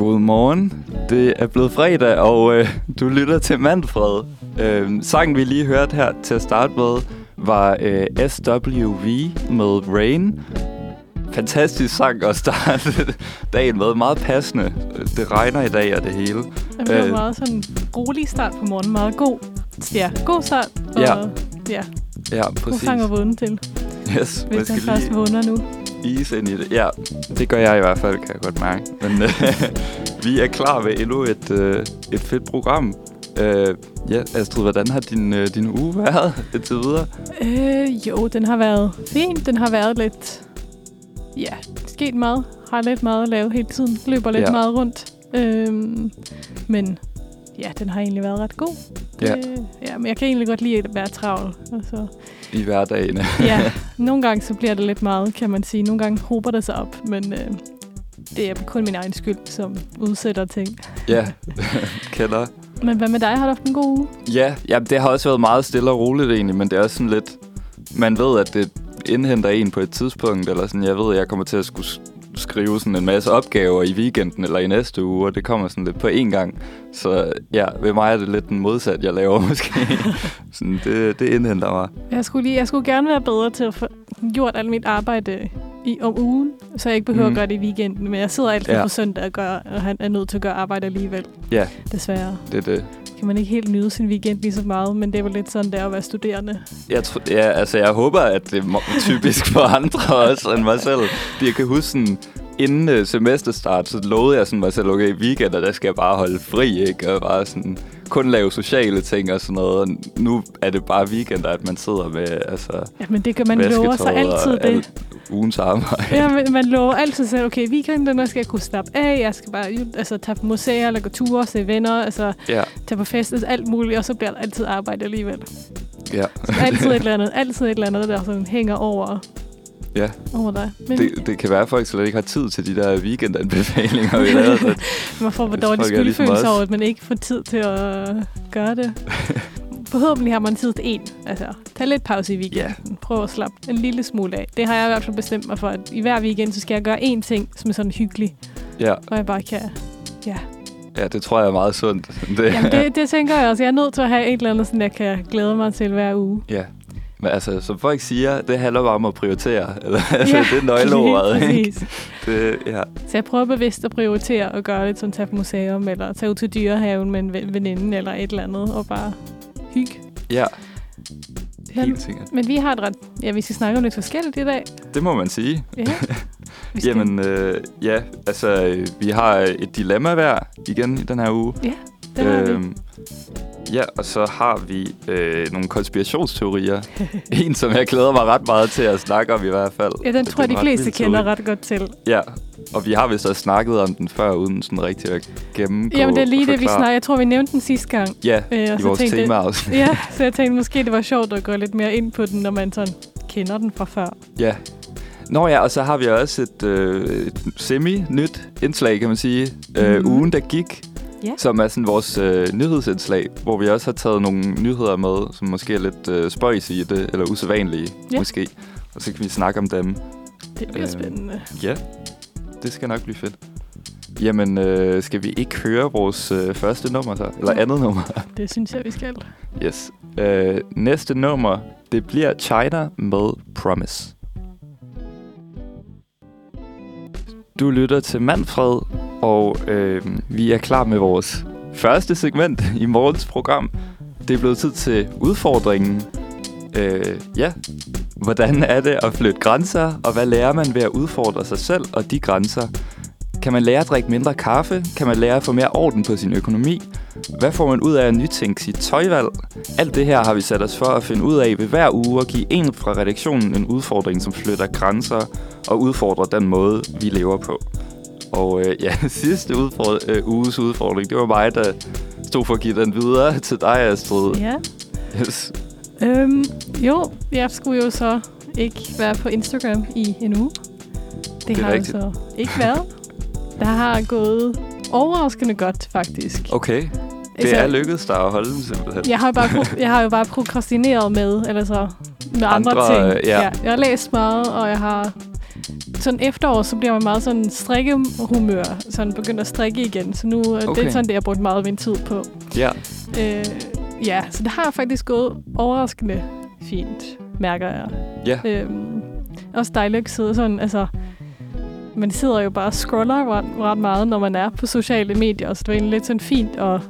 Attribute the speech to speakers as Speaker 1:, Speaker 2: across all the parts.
Speaker 1: Godmorgen. Det er blevet fredag, og øh, du lytter til Manfred. Øh, sangen, vi lige hørte her til at starte med, var øh, SWV med Rain. Fantastisk sang at starte dagen med. Meget passende. Det regner i dag og det hele.
Speaker 2: Det var øh, meget sådan rolig start på morgenen. Meget god. Ja, god start. Og,
Speaker 1: Ja.
Speaker 2: ja.
Speaker 1: Ja,
Speaker 2: God
Speaker 1: præcis.
Speaker 2: sang at vågne til,
Speaker 1: Yes,
Speaker 2: hvis man først
Speaker 1: lige
Speaker 2: vågner nu.
Speaker 1: ease ind i det. Ja, det gør jeg i hvert fald, kan jeg godt mærke. Men øh, vi er klar med endnu et, øh, et fedt program. Øh, ja, Astrid, hvordan har din, øh, din uge været indtil videre?
Speaker 2: Øh, jo, den har været fin. Den har været lidt... Ja, sket meget. Har lidt meget at lave hele tiden. Løber lidt
Speaker 1: Ja.
Speaker 2: meget rundt. Øhm, men ja, den har egentlig været ret god.
Speaker 1: Ja.
Speaker 2: Øh, ja, men jeg kan egentlig godt lide at være travl. Og så,
Speaker 1: I hverdagen.
Speaker 2: ja, nogle gange så bliver det lidt meget, kan man sige. Nogle gange hober det sig op, men øh, det er kun min egen skyld, som udsætter ting.
Speaker 1: ja, kender.
Speaker 2: Men hvad med dig? Har du haft en god uge?
Speaker 1: Ja, ja, det har også været meget stille og roligt egentlig, men det er også sådan lidt... Man ved, at det indhenter en på et tidspunkt, eller sådan, jeg ved, at jeg kommer til at skulle skrive sådan en masse opgaver i weekenden eller i næste uge, og det kommer sådan lidt på én gang. Så ja, ved mig er det lidt den modsat, jeg laver måske. sådan, det, det indhenter mig.
Speaker 2: Jeg skulle, lige, jeg skulle gerne være bedre til at få gjort alt mit arbejde i, om ugen, så jeg ikke behøver mm. at gøre det i weekenden. Men jeg sidder altid
Speaker 1: Ja.
Speaker 2: på søndag og, gør, og han er nødt til at gøre arbejde alligevel.
Speaker 1: Ja,
Speaker 2: Desværre
Speaker 1: det er det.
Speaker 2: kan man ikke helt nyde sin weekend lige så meget, men det er vel lidt sådan, det er at være studerende.
Speaker 1: Jeg, ja, altså, jeg håber, at det er typisk for andre også end mig selv. Jeg kan huske sådan, inden uh, semesterstart, så lovede jeg sådan mig selv, okay, i weekender, der skal jeg bare holde fri, ikke? Og bare sådan, kun lave sociale ting og sådan noget. Og nu er det bare weekender, at man sidder med, altså,
Speaker 2: Ja, men det kan man lover sig altid det.
Speaker 1: alt ugens arbejde.
Speaker 2: Ja, men man lover altid selv, okay, weekenden, der skal jeg kunne slappe af, jeg skal bare altså, tage på museer, eller gå ture, se venner, altså
Speaker 1: Ja,
Speaker 2: tage på fest, altså, alt muligt, og så bliver der altid arbejde alligevel.
Speaker 1: ja.
Speaker 2: Så altid et eller andet, altid et eller andet, der sådan hænger over,
Speaker 1: ja.
Speaker 2: over dig. Men
Speaker 1: Det, det kan være, at folk slet ikke har tid til de der weekendanbefalinger, vi lavede. Så
Speaker 2: man får for dårlig skyldfølelse over, at man ikke får tid til at gøre det. Forhåbentlig har man tid til en. Altså, tag lidt pause i weekenden. Prøv at slappe en lille smule af. Det har jeg i hvert fald bestemt mig for, at i hver weekend, så skal jeg gøre én ting, som er sådan hyggelig,
Speaker 1: ja,
Speaker 2: hvor jeg bare kan... Ja,
Speaker 1: ja, det tror jeg er meget sundt. Det,
Speaker 2: Jamen, det, det tænker jeg også. Jeg er nødt til at have et eller andet, sådan jeg kan glæde mig til hver uge.
Speaker 1: Ja. Men altså, som folk siger, det handler bare om at prioritere. Eller, altså, det er nøgleordet, ikke? Det, ja.
Speaker 2: Så jeg prøver bevidst at prioritere at gøre lidt sådan, tage på museum, eller tage ud til dyrehaven med en ven- veninde, eller et eller andet, og bare hygge.
Speaker 1: ja,
Speaker 2: Men,
Speaker 1: helt sikkert.
Speaker 2: men vi har et ret... Ja, vi skal snakke om lidt forskelligt i dag.
Speaker 1: Det må man sige.
Speaker 2: Ja. Vi skal,
Speaker 1: Jamen, øh, ja, altså, øh, vi har et dilemma hver igen i den her uge.
Speaker 2: Ja, det har vi.
Speaker 1: Ja, og så har vi øh, nogle konspirationsteorier. en, som jeg glæder mig ret meget til at snakke om i hvert fald.
Speaker 2: Ja, den tror jeg, de fleste kender ret godt til.
Speaker 1: Ja, og vi har vist også snakket om den før, uden sådan rigtig at gennemgå
Speaker 2: Jamen, det er lige det, vi snakker. Jeg tror, vi nævnte den sidste gang.
Speaker 1: Ja,
Speaker 2: Øh,
Speaker 1: i vores
Speaker 2: tænkte
Speaker 1: temaafsnit.
Speaker 2: Ja, så jeg tænkte måske, det var sjovt at gå lidt mere ind på den, når man sådan kender den fra før.
Speaker 1: Ja. Nå ja, og så har vi også et, øh, et semi-nyt indslag, kan man sige. Mm. Øh,
Speaker 2: Mhm.
Speaker 1: ugen, der gik,
Speaker 2: Ja.
Speaker 1: som er sådan vores øh, nyhedsindslag, hvor vi også har taget nogle nyheder med, som måske er lidt øh, spøjs i det, eller usædvanlige
Speaker 2: Ja.
Speaker 1: måske. Og så kan vi snakke om dem.
Speaker 2: Det bliver
Speaker 1: Øh,
Speaker 2: spændende.
Speaker 1: Ja, det skal nok blive fedt. Jamen, øh, skal vi ikke høre vores øh, første nummer så? Eller
Speaker 2: Jo.
Speaker 1: andet nummer?
Speaker 2: Det synes jeg, vi skal.
Speaker 1: Yes. Øh, næste nummer, det bliver China med Promise. Du lytter til Manfred, og øh, vi er klar med vores første segment i morgens program. Det er blevet tid til udfordringen. Øh, ja, hvordan er det at flytte grænser, og hvad lærer man ved at udfordre sig selv og de grænser? Kan man lære at drikke mindre kaffe? Kan man lære at få mere orden på sin økonomi? Hvad får man ud af at nytænke sit tøjvalg? Alt det her har vi sat os for at finde ud af ved hver uge og give en fra redaktionen en udfordring, som flytter grænser og udfordrer den måde, vi lever på. Og øh, ja, sidste udford- øh, uges udfordring, det var mig, der stod for at give den videre til dig, Astrid.
Speaker 2: Ja.
Speaker 1: Yes.
Speaker 2: Øhm, jo, jeg skulle jo så ikke være på Instagram i en uge. Det,
Speaker 1: Det
Speaker 2: har
Speaker 1: rigtigt.
Speaker 2: jeg så ikke været. Der har gået overraskende godt, faktisk.
Speaker 1: Okay, det er lykkedes dig at holde den simpelthen.
Speaker 2: Jeg har, jo bare, pro- jeg har jo bare prokrastineret med, eller så med andre,
Speaker 1: Andre,
Speaker 2: ting.
Speaker 1: øh, ja.
Speaker 2: Jeg har læst meget, og jeg har sådan efterår, så bliver man meget sådan strikkehumør. Sådan begynder at strikke igen. Så nu okay. det
Speaker 1: Okay.
Speaker 2: er sådan det, jeg har brugt meget af min tid på.
Speaker 1: Ja.
Speaker 2: Øh, ja, så det har faktisk gået overraskende fint, mærker jeg.
Speaker 1: Ja.
Speaker 2: Øhm, også dejligt at sidde sådan, altså... Man sidder jo bare og scroller ret, ret meget, når man er på sociale medier, så det var egentlig lidt sådan fint at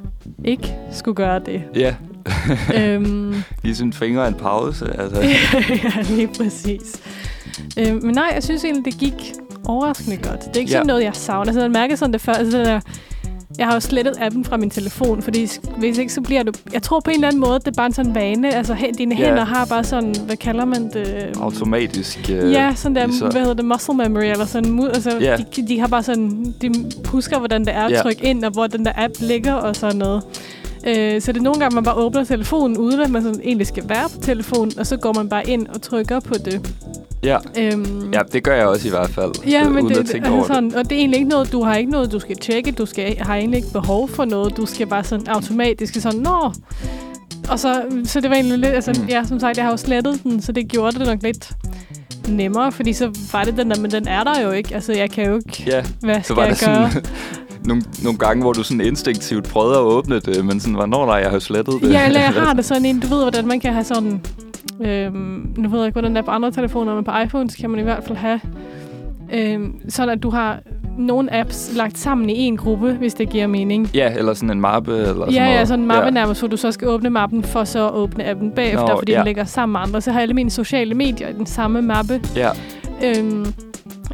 Speaker 2: ikke skulle gøre det.
Speaker 1: Ja.
Speaker 2: øhm,
Speaker 1: Give sine fingre en pause. Altså.
Speaker 2: ja, lige præcis. Øhm, men nej, jeg synes egentlig, det gik overraskende godt. Det er ikke
Speaker 1: Ja.
Speaker 2: sådan noget, jeg savner. Altså, jeg mærker sådan det før. Altså, det der, jeg har jo slettet appen fra min telefon, fordi hvis ikke, så bliver du... Jeg tror på en eller anden måde, det er bare en sådan vane. Altså, dine
Speaker 1: Ja.
Speaker 2: hænder har bare sådan... Hvad kalder man det?
Speaker 1: Automatisk. Øh,
Speaker 2: Ja, sådan der,
Speaker 1: så-
Speaker 2: hvad hedder det, muscle memory, eller sådan, altså,
Speaker 1: Ja.
Speaker 2: de, de har bare sådan, de husker, hvordan det er at
Speaker 1: Ja.
Speaker 2: trykke ind, og hvor den der app ligger, og sådan noget. Øh, så det er nogle gange, man bare åbner telefonen, uden at man sådan egentlig skal være på telefonen, og så går man bare ind og trykker på det.
Speaker 1: Ja.
Speaker 2: Øhm,
Speaker 1: ja, det gør jeg også i hvert fald.
Speaker 2: Ja,
Speaker 1: øh,
Speaker 2: men
Speaker 1: uden
Speaker 2: det,
Speaker 1: at tænke
Speaker 2: altså
Speaker 1: over det.
Speaker 2: sådan, og det er egentlig ikke noget, du har ikke noget, du skal tjekke, du skal, har egentlig ikke behov for noget, du skal bare sådan automatisk sådan, nå, og så, så det var egentlig lidt, altså,
Speaker 1: Mm.
Speaker 2: ja, som sagt, jeg har jo slettet den, så det gjorde det nok lidt nemmere, fordi så var det den der, men den er der jo ikke, altså jeg kan jo ikke,
Speaker 1: Ja,
Speaker 2: hvad
Speaker 1: så
Speaker 2: skal
Speaker 1: var
Speaker 2: jeg
Speaker 1: der
Speaker 2: gøre?
Speaker 1: sådan nogle, nogle gange, hvor du sådan instinktivt prøvede at åbne det, men sådan var, når nej, jeg har slettet det.
Speaker 2: Ja, eller jeg har det sådan en, du ved, hvordan man kan have sådan... Øhm, nu ved jeg ikke, hvordan det er på andre telefoner, men på iPhones kan man i hvert fald have... Øhm, sådan, at du har nogle apps lagt sammen i en gruppe, hvis det giver mening.
Speaker 1: Ja, eller sådan en mappe, eller sådan
Speaker 2: Ja,
Speaker 1: noget.
Speaker 2: ja, sådan en mappe ja. nærmest, hvor du så skal åbne mappen, for så at åbne appen bagefter,
Speaker 1: Nå,
Speaker 2: fordi
Speaker 1: ja.
Speaker 2: den ligger sammen med andre. Så har alle mine sociale medier i den samme mappe.
Speaker 1: Ja,
Speaker 2: Øhm,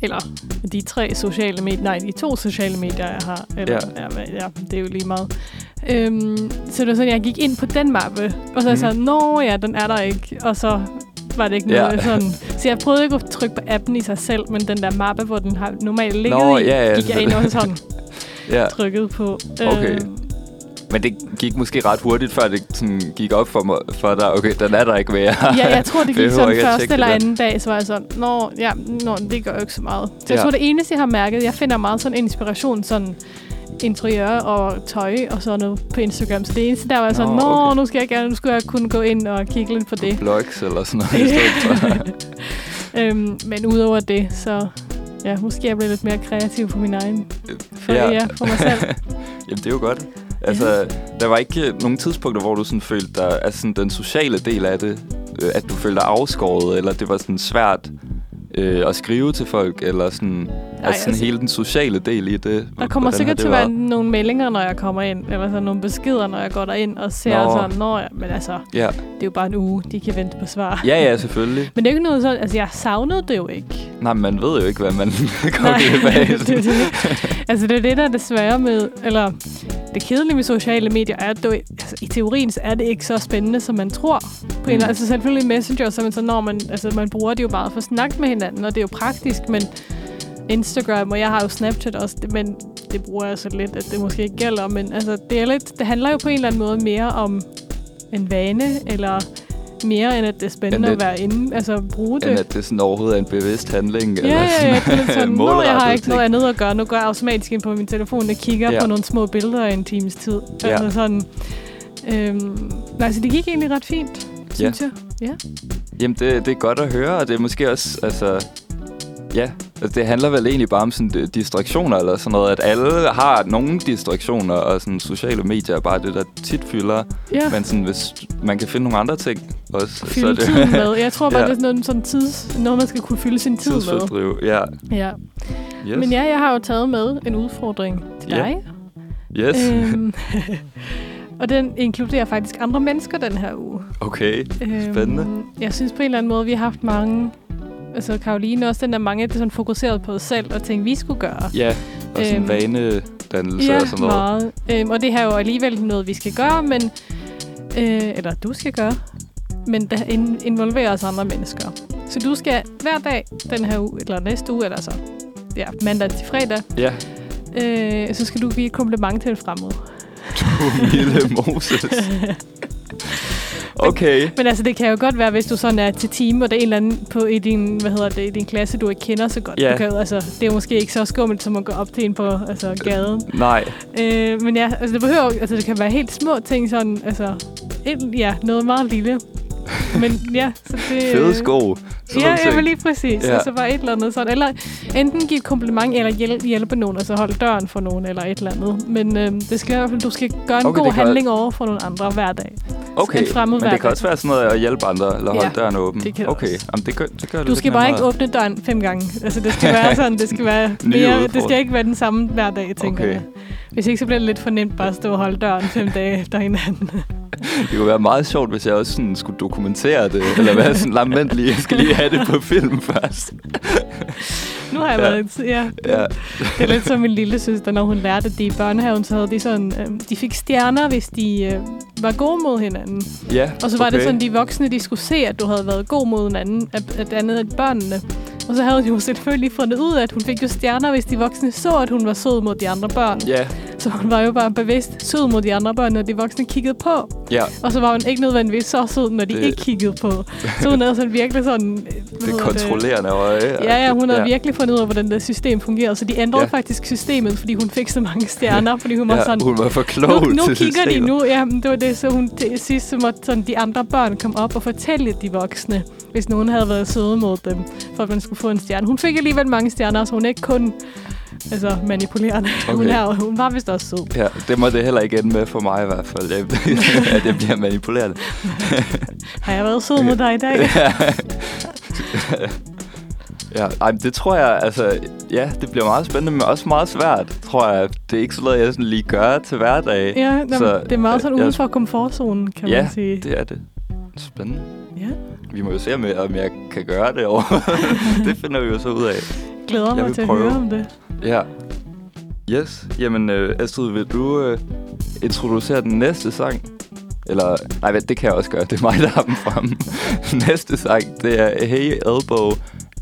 Speaker 2: eller de tre sociale medier, nej, de to sociale medier, jeg har. Eller, ja. Ja, ja, det er jo lige meget. Øhm, så det var sådan, jeg gik ind på den mappe, og så mm. sagde nå ja, den er der ikke. Og så var det ikke
Speaker 1: Ja.
Speaker 2: noget sådan. Så jeg prøvede ikke at trykke på appen i sig selv, men den der mappe, hvor den har normalt ligget
Speaker 1: Nå,
Speaker 2: i,
Speaker 1: ja, ja,
Speaker 2: gik jeg ind og sådan
Speaker 1: ja.
Speaker 2: trykket på.
Speaker 1: Okay.
Speaker 2: Øhm,
Speaker 1: Men det gik måske ret hurtigt, før det sådan gik op for, mig, for dig. Okay, den er der ikke mere.
Speaker 2: ja, jeg tror, det gik sådan første eller anden dag, så var jeg sådan, nå, ja, nå, det gør jo ikke så meget. Så jeg
Speaker 1: Ja.
Speaker 2: tror, det eneste, jeg har mærket, jeg finder meget sådan inspiration, sådan interiør og tøj og sådan noget på Instagram. Så det eneste der var sådan,
Speaker 1: Nå,
Speaker 2: nå,
Speaker 1: okay.
Speaker 2: nu skal jeg gerne, nu skulle jeg kunne gå ind og kigge lidt på det.
Speaker 1: Blogs eller sådan noget.
Speaker 2: øhm, men udover det, så ja, måske jeg bliver lidt mere kreativ på min egen, for, ja. ja, for mig selv.
Speaker 1: Jamen, det er jo godt. Altså, der var ikke øh, nogen tidspunkter, hvor du sådan følte dig, altså sådan den sociale del af det, øh, at du følte dig afskåret, eller det var sådan svært øh, at skrive til folk, eller sådan, ej, altså sådan
Speaker 2: altså-
Speaker 1: hele den sociale del i det.
Speaker 2: Der kommer sikkert til
Speaker 1: det
Speaker 2: at være nogle meldinger, når jeg kommer ind, eller sådan nogle beskeder, når jeg går derind og ser
Speaker 1: Nå.
Speaker 2: sådan, nå ja, men altså,
Speaker 1: Ja.
Speaker 2: det er jo bare en uge, de kan vente på svar.
Speaker 1: ja, ja, selvfølgelig.
Speaker 2: Men det er jo ikke noget sådan, altså jeg savnede det jo ikke.
Speaker 1: Nej, men man ved jo ikke, hvad man
Speaker 2: Nej,
Speaker 1: glip af.
Speaker 2: det, det. Altså det er det, der er det svære med, eller det kedelige med sociale medier, er, at du, altså, i teorien så er det ikke så spændende, som man tror. På
Speaker 1: Mm.
Speaker 2: Altså selvfølgelig Messenger, så man så, når man, altså, man bruger det jo meget for at snakke med hinanden, og det er jo praktisk, men Instagram, og jeg har jo Snapchat også, men det bruger jeg så lidt, at det måske ikke gælder, men altså, det, er lidt, det handler jo på en eller anden måde mere om en vane, eller mere end at det er spændende
Speaker 1: End
Speaker 2: at være inde, altså bruge det.
Speaker 1: End at det sådan overhovedet er en bevidst handling.
Speaker 2: Ja, ja, ja. Det er sådan, Nå, jeg har ikke
Speaker 1: ting.
Speaker 2: noget andet at gøre. Nu går jeg automatisk ind på min telefon og kigger
Speaker 1: Ja.
Speaker 2: ja. på nogle små billeder i en times tid.
Speaker 1: Ja.
Speaker 2: Altså sådan, øhm, nej, så det gik egentlig ret fint,
Speaker 1: Ja.
Speaker 2: synes jeg.
Speaker 1: Jamen, det, det er godt at høre, og det er måske også, altså... Ja, altså, det handler vel egentlig bare om sådan øh, distraktioner eller sådan noget, at alle har nogle distraktioner, og sådan sociale medier er bare det, der tit fylder.
Speaker 2: Ja,
Speaker 1: Men sådan, hvis man kan finde nogle andre ting også, så er
Speaker 2: fylde
Speaker 1: det
Speaker 2: tiden med. Jeg tror bare,
Speaker 1: Ja.
Speaker 2: det er sådan noget, sådan tids, noget, man skal kunne fylde sin tid med.
Speaker 1: Ja.
Speaker 2: Ja.
Speaker 1: Yes.
Speaker 2: Men ja, jeg har jo taget med en udfordring til dig.
Speaker 1: Yes.
Speaker 2: Øhm, og den inkluderer faktisk andre mennesker den her uge.
Speaker 1: Okay. Spændende.
Speaker 2: Øhm, jeg synes på en eller anden måde, vi har haft mange... Altså Karoline også, den der mange, der sådan fokuseret på os selv og tænkte, vi skulle gøre.
Speaker 1: Ja, og sådan
Speaker 2: Øhm,
Speaker 1: vanedannelse
Speaker 2: ja,
Speaker 1: og sådan noget.
Speaker 2: meget. Øhm, og det her er jo alligevel noget, vi skal gøre, men... Øh, eller du skal gøre. Men det in- involverer os andre mennesker. Så du skal hver dag den her uge, eller næste uge, eller så ja, mandag til fredag,
Speaker 1: Ja,
Speaker 2: øh, så skal du give et kompliment til fremmed.
Speaker 1: du lille Moses. Okay.
Speaker 2: Men altså, det kan jo godt være, hvis du sådan er til time, og det er en eller anden på, i, din, hvad hedder det, i din klasse, du ikke kender så godt.
Speaker 1: Ja.
Speaker 2: Du kan, jo- altså, det er måske ikke så skummelt, som at gå op til en på altså, gaden.
Speaker 1: Nej.
Speaker 2: Øh, men ja, altså, det behøver altså, det kan være helt små ting, sådan, altså, et, ja, noget meget lille. Men ja, så det...
Speaker 1: Fede sko. Sådan
Speaker 2: Ja, ja, men lige præcis.
Speaker 1: Ja.
Speaker 2: Altså bare et eller andet sådan. Eller enten give et kompliment, eller hjælpe, hjælpe nogen, altså holde døren for nogen, eller et eller andet. Men øhm, det skal i hvert fald, du skal gøre en
Speaker 1: Okay,
Speaker 2: god
Speaker 1: det
Speaker 2: handling over for nogle andre hver dag.
Speaker 1: Okay,
Speaker 2: en fremmed
Speaker 1: men det kan
Speaker 2: dag.
Speaker 1: også være sådan noget at hjælpe andre, eller holde
Speaker 2: Ja,
Speaker 1: døren åben.
Speaker 2: det kan det
Speaker 1: okay,
Speaker 2: også.
Speaker 1: Jamen, det gør, det gør det
Speaker 2: Du
Speaker 1: lidt
Speaker 2: skal bare ikke åbne døren fem gange. Altså, det skal være sådan, det skal være mere, det skal ikke være den samme hver dag, tænker
Speaker 1: Okay.
Speaker 2: jeg. Hvis ikke, så bliver det lidt for nemt bare at stå og holde døren fem dage efter hinanden.
Speaker 1: Det kunne være meget sjovt, hvis jeg også sådan skulle dokumentere det, eller være sådan, vent lige, jeg skal lige have det på film først.
Speaker 2: Nu har jeg
Speaker 1: Ja.
Speaker 2: været... Ja,
Speaker 1: Ja,
Speaker 2: det er lidt som min lille søster, når hun lærte det i børnehaven, så havde de sådan... Øh, de fik stjerner, hvis de øh, var gode mod hinanden.
Speaker 1: ja
Speaker 2: Og så var
Speaker 1: okay.
Speaker 2: det sådan, de voksne, de skulle se, at du havde været god mod hinanden, at, at andet end børnene. Og så havde de jo selvfølgelig fundet ud af, at hun fik jo stjerner, hvis de voksne så, at hun var sød mod de andre børn.
Speaker 1: Ja,
Speaker 2: Så hun var jo bare bevidst sød mod de andre børn, når de voksne kiggede på.
Speaker 1: ja,
Speaker 2: Og så var hun ikke nødvendigvis så sød, når de
Speaker 1: Det-
Speaker 2: ikke kiggede på. Så hun havde sådan virkelig sådan...
Speaker 1: det kontrollerende øje.
Speaker 2: Ja, ja, hun havde
Speaker 1: ja.
Speaker 2: virkelig fundet ud af, hvordan det system fungerede. Så de ændrede
Speaker 1: Ja.
Speaker 2: faktisk systemet, fordi hun fik så mange stjerner, fordi hun var
Speaker 1: Ja,
Speaker 2: sådan...
Speaker 1: hun var for klog
Speaker 2: nu, nu
Speaker 1: til
Speaker 2: kigger de
Speaker 1: systemet.
Speaker 2: nu, ja, det var det, så hun til sidst så måtte sådan, de andre børn komme op og fortælle de voksne, hvis nogen havde været søde mod dem, for at man skulle få en stjerne. Hun fik alligevel mange stjerner, så hun er ikke kun altså, manipulerende.
Speaker 1: Okay.
Speaker 2: Hun, er, hun var vist også sød.
Speaker 1: Ja, det må det heller ikke ende med for mig i hvert fald, at jeg bliver manipuleret.
Speaker 2: Har jeg været sød mod dig i dag?
Speaker 1: ja. ja, ej, det tror jeg, altså, ja, det bliver meget spændende, men også meget svært, tror jeg. Det er ikke sådan noget, jeg sådan lige gør til hverdag.
Speaker 2: Ja, nå,
Speaker 1: Så,
Speaker 2: det er meget sådan
Speaker 1: jeg-
Speaker 2: uden for komfortzonen, kan
Speaker 1: ja,
Speaker 2: man sige.
Speaker 1: det er det. Spændende.
Speaker 2: Ja,
Speaker 1: Vi må jo se, om jeg, om jeg kan gøre det over. det finder vi jo så ud af.
Speaker 2: glæder
Speaker 1: Jeg
Speaker 2: mig til at
Speaker 1: prøve.
Speaker 2: høre om det.
Speaker 1: Ja. Yes. Jamen, øh, Astrid, vil du øh, introducere den næste sang? Eller, nej, det kan jeg også gøre. Det er mig, der har den fremme. næste sang, det er Hey Elbow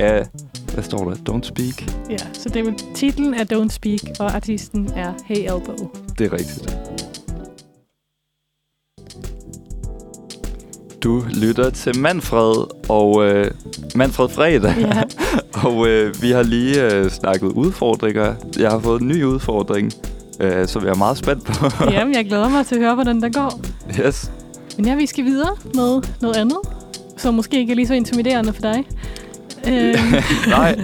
Speaker 1: af, hvad står der? Don't Speak.
Speaker 2: Ja, så det er titlen af Don't Speak, og artisten er Hey Elbow.
Speaker 1: Det er rigtigt. Du lytter til Manfred og øh, Manfred Fredag.
Speaker 2: Ja,
Speaker 1: Og øh, vi har lige øh, snakket udfordringer. Jeg har fået en ny udfordring, øh, som jeg er meget spændt på.
Speaker 2: Jamen, jeg glæder mig til at høre, hvordan der går.
Speaker 1: yes.
Speaker 2: Men ja, vi skal videre med noget andet, som måske ikke er lige så intimiderende for dig. Øh,
Speaker 1: Nej.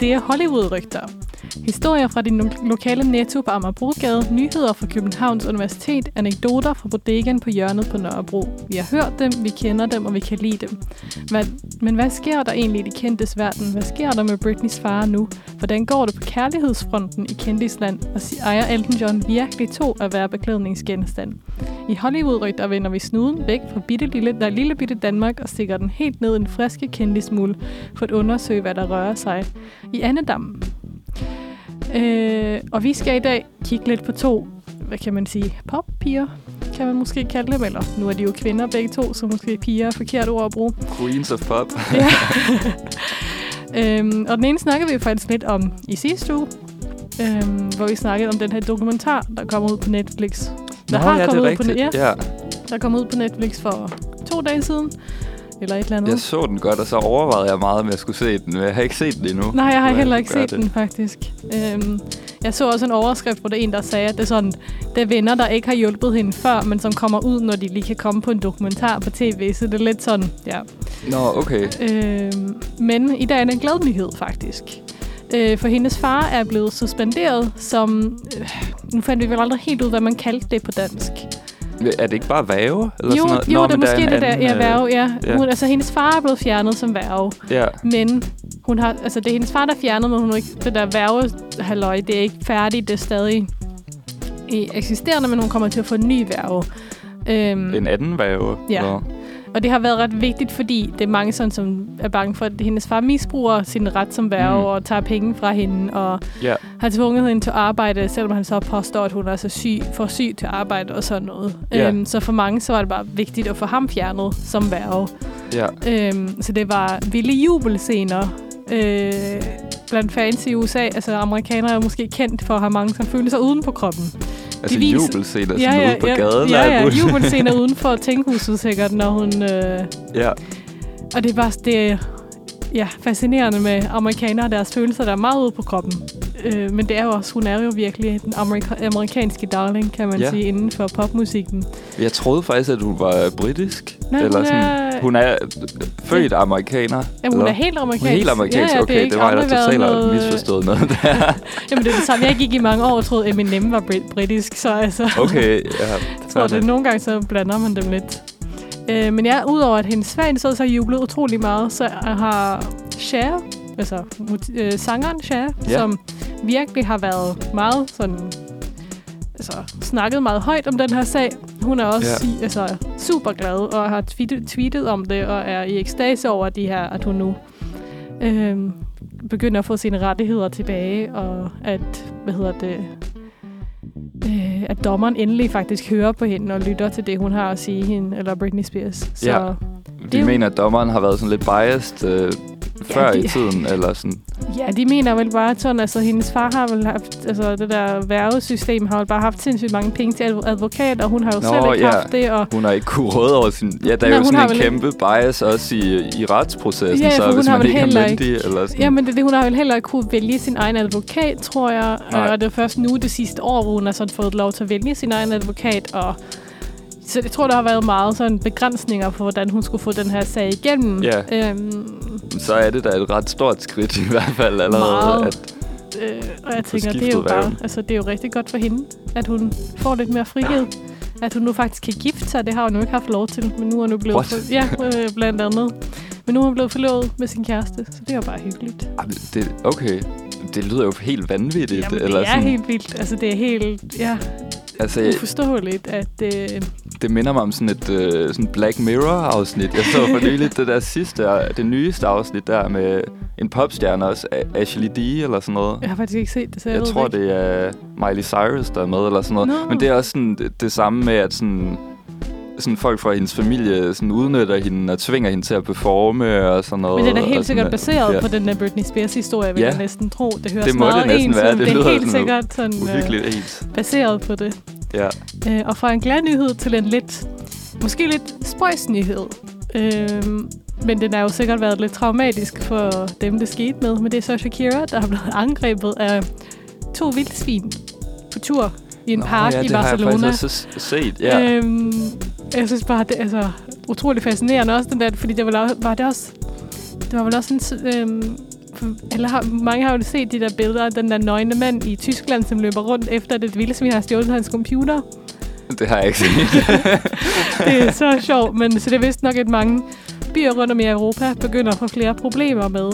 Speaker 2: det er Hollywood-rygter. Historier fra din lo- lokale netto på Amagerbrogade, nyheder fra Københavns Universitet, anekdoter fra bodegaen på hjørnet på Nørrebro. Vi har hørt dem, vi kender dem, og vi kan lide dem. Men, men hvad sker der egentlig i de kendtes verden? Hvad sker der med Britneys far nu? Hvordan går det på kærlighedsfronten i kendisland? Og si- ejer Elton John virkelig to at være beklædningsgenstand? I Hollywood der vender vi snuden væk fra bitte lille, der lille bitte Danmark og stikker den helt ned i en friske kendismuld for at undersøge, hvad der rører sig i Annedammen. Øh, og vi skal i dag kigge lidt på to, hvad kan man sige, poppiger, kan man måske kalde dem, eller nu er de jo kvinder begge to, så måske piger er forkert ord at bruge.
Speaker 1: Queens of Pop.
Speaker 2: Ja. øhm, og den ene snakker vi faktisk lidt om i sidste uge, øhm, hvor vi snakkede om den her dokumentar, der kommer ud på Netflix. Der
Speaker 1: Nå,
Speaker 2: har
Speaker 1: ja, det
Speaker 2: kommet
Speaker 1: er
Speaker 2: ud på,
Speaker 1: rigtigt.
Speaker 2: net- ja,
Speaker 1: ja.
Speaker 2: der kom ud på Netflix for to dage siden, eller et eller andet.
Speaker 1: Jeg så den godt, og så overvejede jeg meget, om jeg skulle se den, men jeg har ikke set den endnu.
Speaker 2: Nej, jeg har heller ikke set
Speaker 1: gøre
Speaker 2: den, faktisk. Øhm, jeg så også en overskrift, hvor der er en, der sagde, at det er sådan, det er venner, der ikke har hjulpet hende før, men som kommer ud, når de lige kan komme på en dokumentar på tv. Så det er lidt sådan, ja.
Speaker 1: Nå, okay.
Speaker 2: Øhm, men i dag er det en glad nyhed, faktisk. Øh, for hendes far er blevet suspenderet som... Øh, nu fandt vi vel aldrig helt ud, hvad man kaldte det på dansk.
Speaker 1: Er det ikke bare væve? Eller
Speaker 2: jo,
Speaker 1: sådan noget?
Speaker 2: jo
Speaker 1: Nå,
Speaker 2: det er måske det der. Ja,
Speaker 1: øh,
Speaker 2: værge, ja.
Speaker 1: ja.
Speaker 2: Hun, altså, hendes far er blevet fjernet som værge.
Speaker 1: Ja,
Speaker 2: Men hun har, altså det er hendes far, der er fjernet, men hun har ikke, det der værvehalløj, det er ikke færdigt, det er stadig i eksisterende, men hun kommer til at få en ny værve. Øhm,
Speaker 1: en anden væve.
Speaker 2: Ja.
Speaker 1: Nå.
Speaker 2: Og det har været ret vigtigt, fordi det er mange sådan, som er bange for, at hendes far misbruger sin ret som værge
Speaker 1: Mm.
Speaker 2: og tager penge fra hende og
Speaker 1: Ja,
Speaker 2: har tvunget hende til at arbejde, selvom han så påstår, at hun er så syg, for syg til at arbejde og sådan noget.
Speaker 1: Ja.
Speaker 2: Øhm, så for mange så var det bare vigtigt at få ham fjernet som værge.
Speaker 1: ja.
Speaker 2: Øhm, så det var vilde jubelscener øh, blandt fans i USA. Altså amerikanere er måske kendt for at have mange, som føler sig uden på kroppen.
Speaker 1: Altså
Speaker 2: viser-
Speaker 1: jubelscener sådan ude på gaden.
Speaker 2: ja,
Speaker 1: alt
Speaker 2: ja,
Speaker 1: muligt.
Speaker 2: jubelscener uden for tænkhuset sikkert, når hun... Øh,
Speaker 1: ja.
Speaker 2: og det er bare det er, ja, fascinerende med amerikanere og deres følelser, der er meget ude på kroppen. Øh, men det er jo også, hun er jo virkelig den amerika- amerikanske darling, kan man
Speaker 1: Ja.
Speaker 2: sige, inden for popmusikken.
Speaker 1: Jeg troede faktisk, at hun var britisk.
Speaker 2: Nej,
Speaker 1: eller sådan.
Speaker 2: er,
Speaker 1: Hun er født amerikaner?
Speaker 2: Ja, hun er helt amerikansk.
Speaker 1: Hun er helt amerikansk,
Speaker 2: ja, ja,
Speaker 1: okay. Det,
Speaker 2: ikke
Speaker 1: var jeg da totalt
Speaker 2: noget, øh,
Speaker 1: misforstået noget der.
Speaker 2: Jamen, det er det samme. Jeg gik i mange år og troede, at Eminem var brit- britisk, så altså...
Speaker 1: Okay, ja.
Speaker 2: Jeg tror, det nogle gange så blander man dem lidt. Øh, men ja, udover at hendes fan så har jublet utrolig meget, så har Cher, altså øh, sangeren Cher,
Speaker 1: Ja.
Speaker 2: som virkelig har været meget sådan altså, snakket meget højt om den her sag. Hun er også
Speaker 1: Ja.
Speaker 2: ja. altså, super glad og har tweetet, tweetet om det og er i ekstase over de her, at hun nu øh, begynder at få sine rettigheder tilbage og at, hvad hedder det, øh, at dommeren endelig faktisk hører på hende og lytter til det, hun har at sige hende, eller Britney Spears. Så
Speaker 1: Ja.
Speaker 2: det
Speaker 1: De
Speaker 2: er jo-
Speaker 1: mener, at dommeren har været sådan lidt biased øh, før
Speaker 2: de-
Speaker 1: i tiden, eller sådan.
Speaker 2: ja, de mener vel bare sådan, altså hendes far har vel haft, altså det der værvesystem har vel bare haft sindssygt mange penge til adv- advokat, og hun har jo
Speaker 1: Nå,
Speaker 2: selv ikke
Speaker 1: ja.
Speaker 2: haft det, og
Speaker 1: Hun har ikke kunne råde over sin... Ja, der er jo sådan en kæmpe bias også i, i retsprocessen,
Speaker 2: Ja,
Speaker 1: så hvis
Speaker 2: har
Speaker 1: man ikke er myndig, eller sådan.
Speaker 2: Jamen, det, er det, hun har vel heller ikke kunne vælge sin egen advokat, tror jeg.
Speaker 1: Nej.
Speaker 2: Og det er først nu det sidste år, hvor hun har sådan fået lov til at vælge sin egen advokat. Og så jeg tror, der har været meget sådan begrænsninger på, hvordan hun skulle få den her sag igennem.
Speaker 1: Ja.
Speaker 2: Øhm,
Speaker 1: Så er det da et ret stort skridt i hvert fald allerede.
Speaker 2: Meget.
Speaker 1: At,
Speaker 2: øh, og jeg tænker, det er jo bare, altså, det er jo rigtig godt for hende, at hun får lidt mere frihed. At hun nu faktisk kan gifte sig, det har hun jo ikke haft lov til, men nu er hun nu blevet
Speaker 1: What?
Speaker 2: for, ja, øh, blandt andet. Men nu er hun blevet forlovet med sin kæreste, så det er jo bare hyggeligt.
Speaker 1: Det, okay, det lyder jo helt vanvittigt.
Speaker 2: Jamen, det
Speaker 1: eller
Speaker 2: er
Speaker 1: sådan,
Speaker 2: helt vildt. Altså, det er helt ja,
Speaker 1: Altså,
Speaker 2: uforståeligt, at... Øh,
Speaker 1: det minder mig om sådan et øh, sådan Black Mirror-afsnit. Jeg så for nylig det der sidste, det nyeste afsnit der med en popstjerne også, Ashley D eller sådan noget.
Speaker 2: jeg har faktisk ikke set det, så jeg,
Speaker 1: Jeg tror,
Speaker 2: det ikke.
Speaker 1: det er Miley Cyrus, der er med, eller sådan noget.
Speaker 2: Nå.
Speaker 1: Men det er også sådan det, det samme med, at sådan, sådan folk fra hendes familie sådan udnytter hende og tvinger hende til at performe og sådan noget.
Speaker 2: Men den er helt sikkert baseret
Speaker 1: ja.
Speaker 2: på den der Britney Spears-historie, vil
Speaker 1: Ja.
Speaker 2: jeg næsten tro. Det høres
Speaker 1: Det må
Speaker 2: meget
Speaker 1: det næsten
Speaker 2: ens
Speaker 1: være. Det
Speaker 2: det
Speaker 1: lyder
Speaker 2: er helt
Speaker 1: sådan
Speaker 2: sikkert sådan, øh,
Speaker 1: Uhyggeligt ens.
Speaker 2: baseret på det.
Speaker 1: Ja.
Speaker 2: Øh, og fra en glad nyhed til en lidt, måske lidt spøjs nyhed. Øh, men den har jo sikkert været lidt traumatisk for dem, det skete med. Men det er så Shakira, der har blevet angrebet af to vildsvin på tur i en
Speaker 1: Nå,
Speaker 2: park
Speaker 1: ja,
Speaker 2: i
Speaker 1: det har jeg
Speaker 2: Barcelona.
Speaker 1: faktisk også set. Ja.
Speaker 2: Øhm, jeg synes bare, det er altså, utrolig fascinerende også, den der, fordi det var, var det også, det var vel også en, øhm, eller har, mange har jo set de der billeder af den der nøgne mand i Tyskland, som løber rundt efter, at et vildsvin har stjålet hans computer.
Speaker 1: Det har jeg ikke set.
Speaker 2: Det er så sjovt, men så det er vist nok, at mange byer rundt om i Europa begynder at få flere problemer med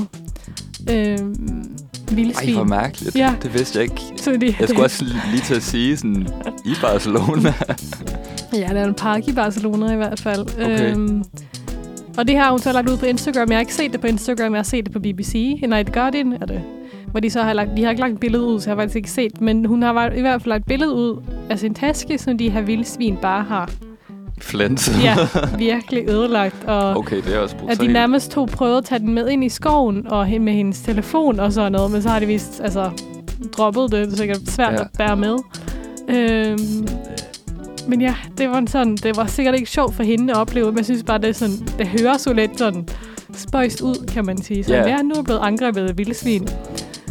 Speaker 1: Ej,
Speaker 2: vildsvin.
Speaker 1: hvor mærkeligt.
Speaker 2: Ja.
Speaker 1: Det vidste jeg ikke.
Speaker 2: så de,
Speaker 1: Jeg skulle også lige til at sige sådan, i Barcelona.
Speaker 2: Ja, der er en park i Barcelona i hvert fald.
Speaker 1: Okay.
Speaker 2: Øhm, og det har hun så lagt ud på Instagram. Jeg har ikke set det på Instagram, jeg har set det på BBC. I Night Guardian er det. Hvor de så har lagt, de har ikke lagt et billede ud, så jeg har faktisk ikke set. Men hun har i hvert fald lagt et billede ud af sin taske, som de her vildsvin bare har
Speaker 1: Flens.
Speaker 2: ja, virkelig ødelagt. Og
Speaker 1: Okay, det er også
Speaker 2: at
Speaker 1: brutalt.
Speaker 2: de nærmest tog prøvet at tage den med ind i skoven og hen med hendes telefon og sådan noget. Men så har de vist altså, droppet det. Det er sikkert svært
Speaker 1: Ja.
Speaker 2: ja. at bære med. Øhm, men ja, det var, sådan, det var sikkert ikke sjovt for hende at opleve, men jeg synes bare, det, er sådan, det høres jo lidt sådan spøjst ud, kan man sige. Så
Speaker 1: Ja.
Speaker 2: ja. ja, nu er blevet angrebet af vildsvin.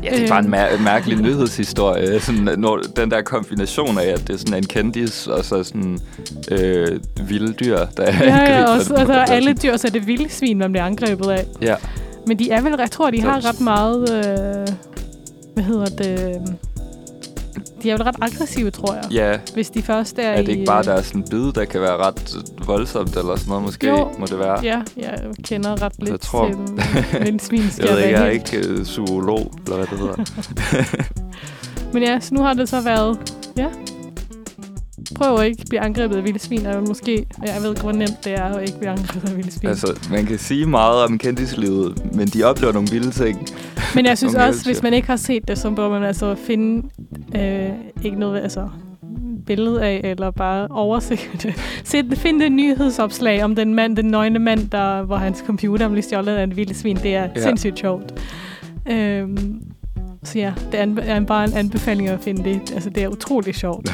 Speaker 1: Ja, det er bare en
Speaker 2: Øhm.
Speaker 1: mær- mærkelig nyhedshistorie. Sådan, når den der kombination af, at det er sådan en kendis, og så sådan øh, vilde dyr, der
Speaker 2: Ja, ja,
Speaker 1: angriber
Speaker 2: også,
Speaker 1: den.
Speaker 2: altså alle dyr, så er det vildsvin, man bliver angrebet af.
Speaker 1: Ja,
Speaker 2: Men de er vel, jeg tror, de har
Speaker 1: Så-
Speaker 2: ret meget, øh, hvad hedder det, de er vel ret aggressive, tror jeg.
Speaker 1: ja.
Speaker 2: Hvis de først er,
Speaker 1: Er det
Speaker 2: i...
Speaker 1: ikke bare,
Speaker 2: øh,
Speaker 1: der er sådan en bid, der kan være ret voldsomt, eller sådan noget måske,
Speaker 2: Jo.
Speaker 1: må det være?
Speaker 2: Ja, jeg kender ret lidt
Speaker 1: tror-
Speaker 2: til vildsvin, skal
Speaker 1: Jeg ved ikke, jeg er ikke øh, zoolog, eller hvad det hedder.
Speaker 2: Men ja, så nu har det så været, ja, prøv at ikke blive angrebet af vildsvin, er jo måske, jeg ved ikke, hvor nemt det er at ikke blive angrebet af vildsvin. Altså,
Speaker 1: altså, man kan sige meget om kendislivet, men de oplever nogle vilde ting.
Speaker 2: Men jeg synes også, hvis man ikke har set det, så bør man altså finde øh, ikke noget, altså billede af, eller bare overse det. Se, find det nyhedsopslag om den mand, den nøgne mand, der, hvor hans computer blev stjålet af en vildsvin. Det er
Speaker 1: ja.
Speaker 2: sindssygt sjovt. Øhm, så ja, det er, bare en anbefaling at finde det. Altså, det er utrolig sjovt.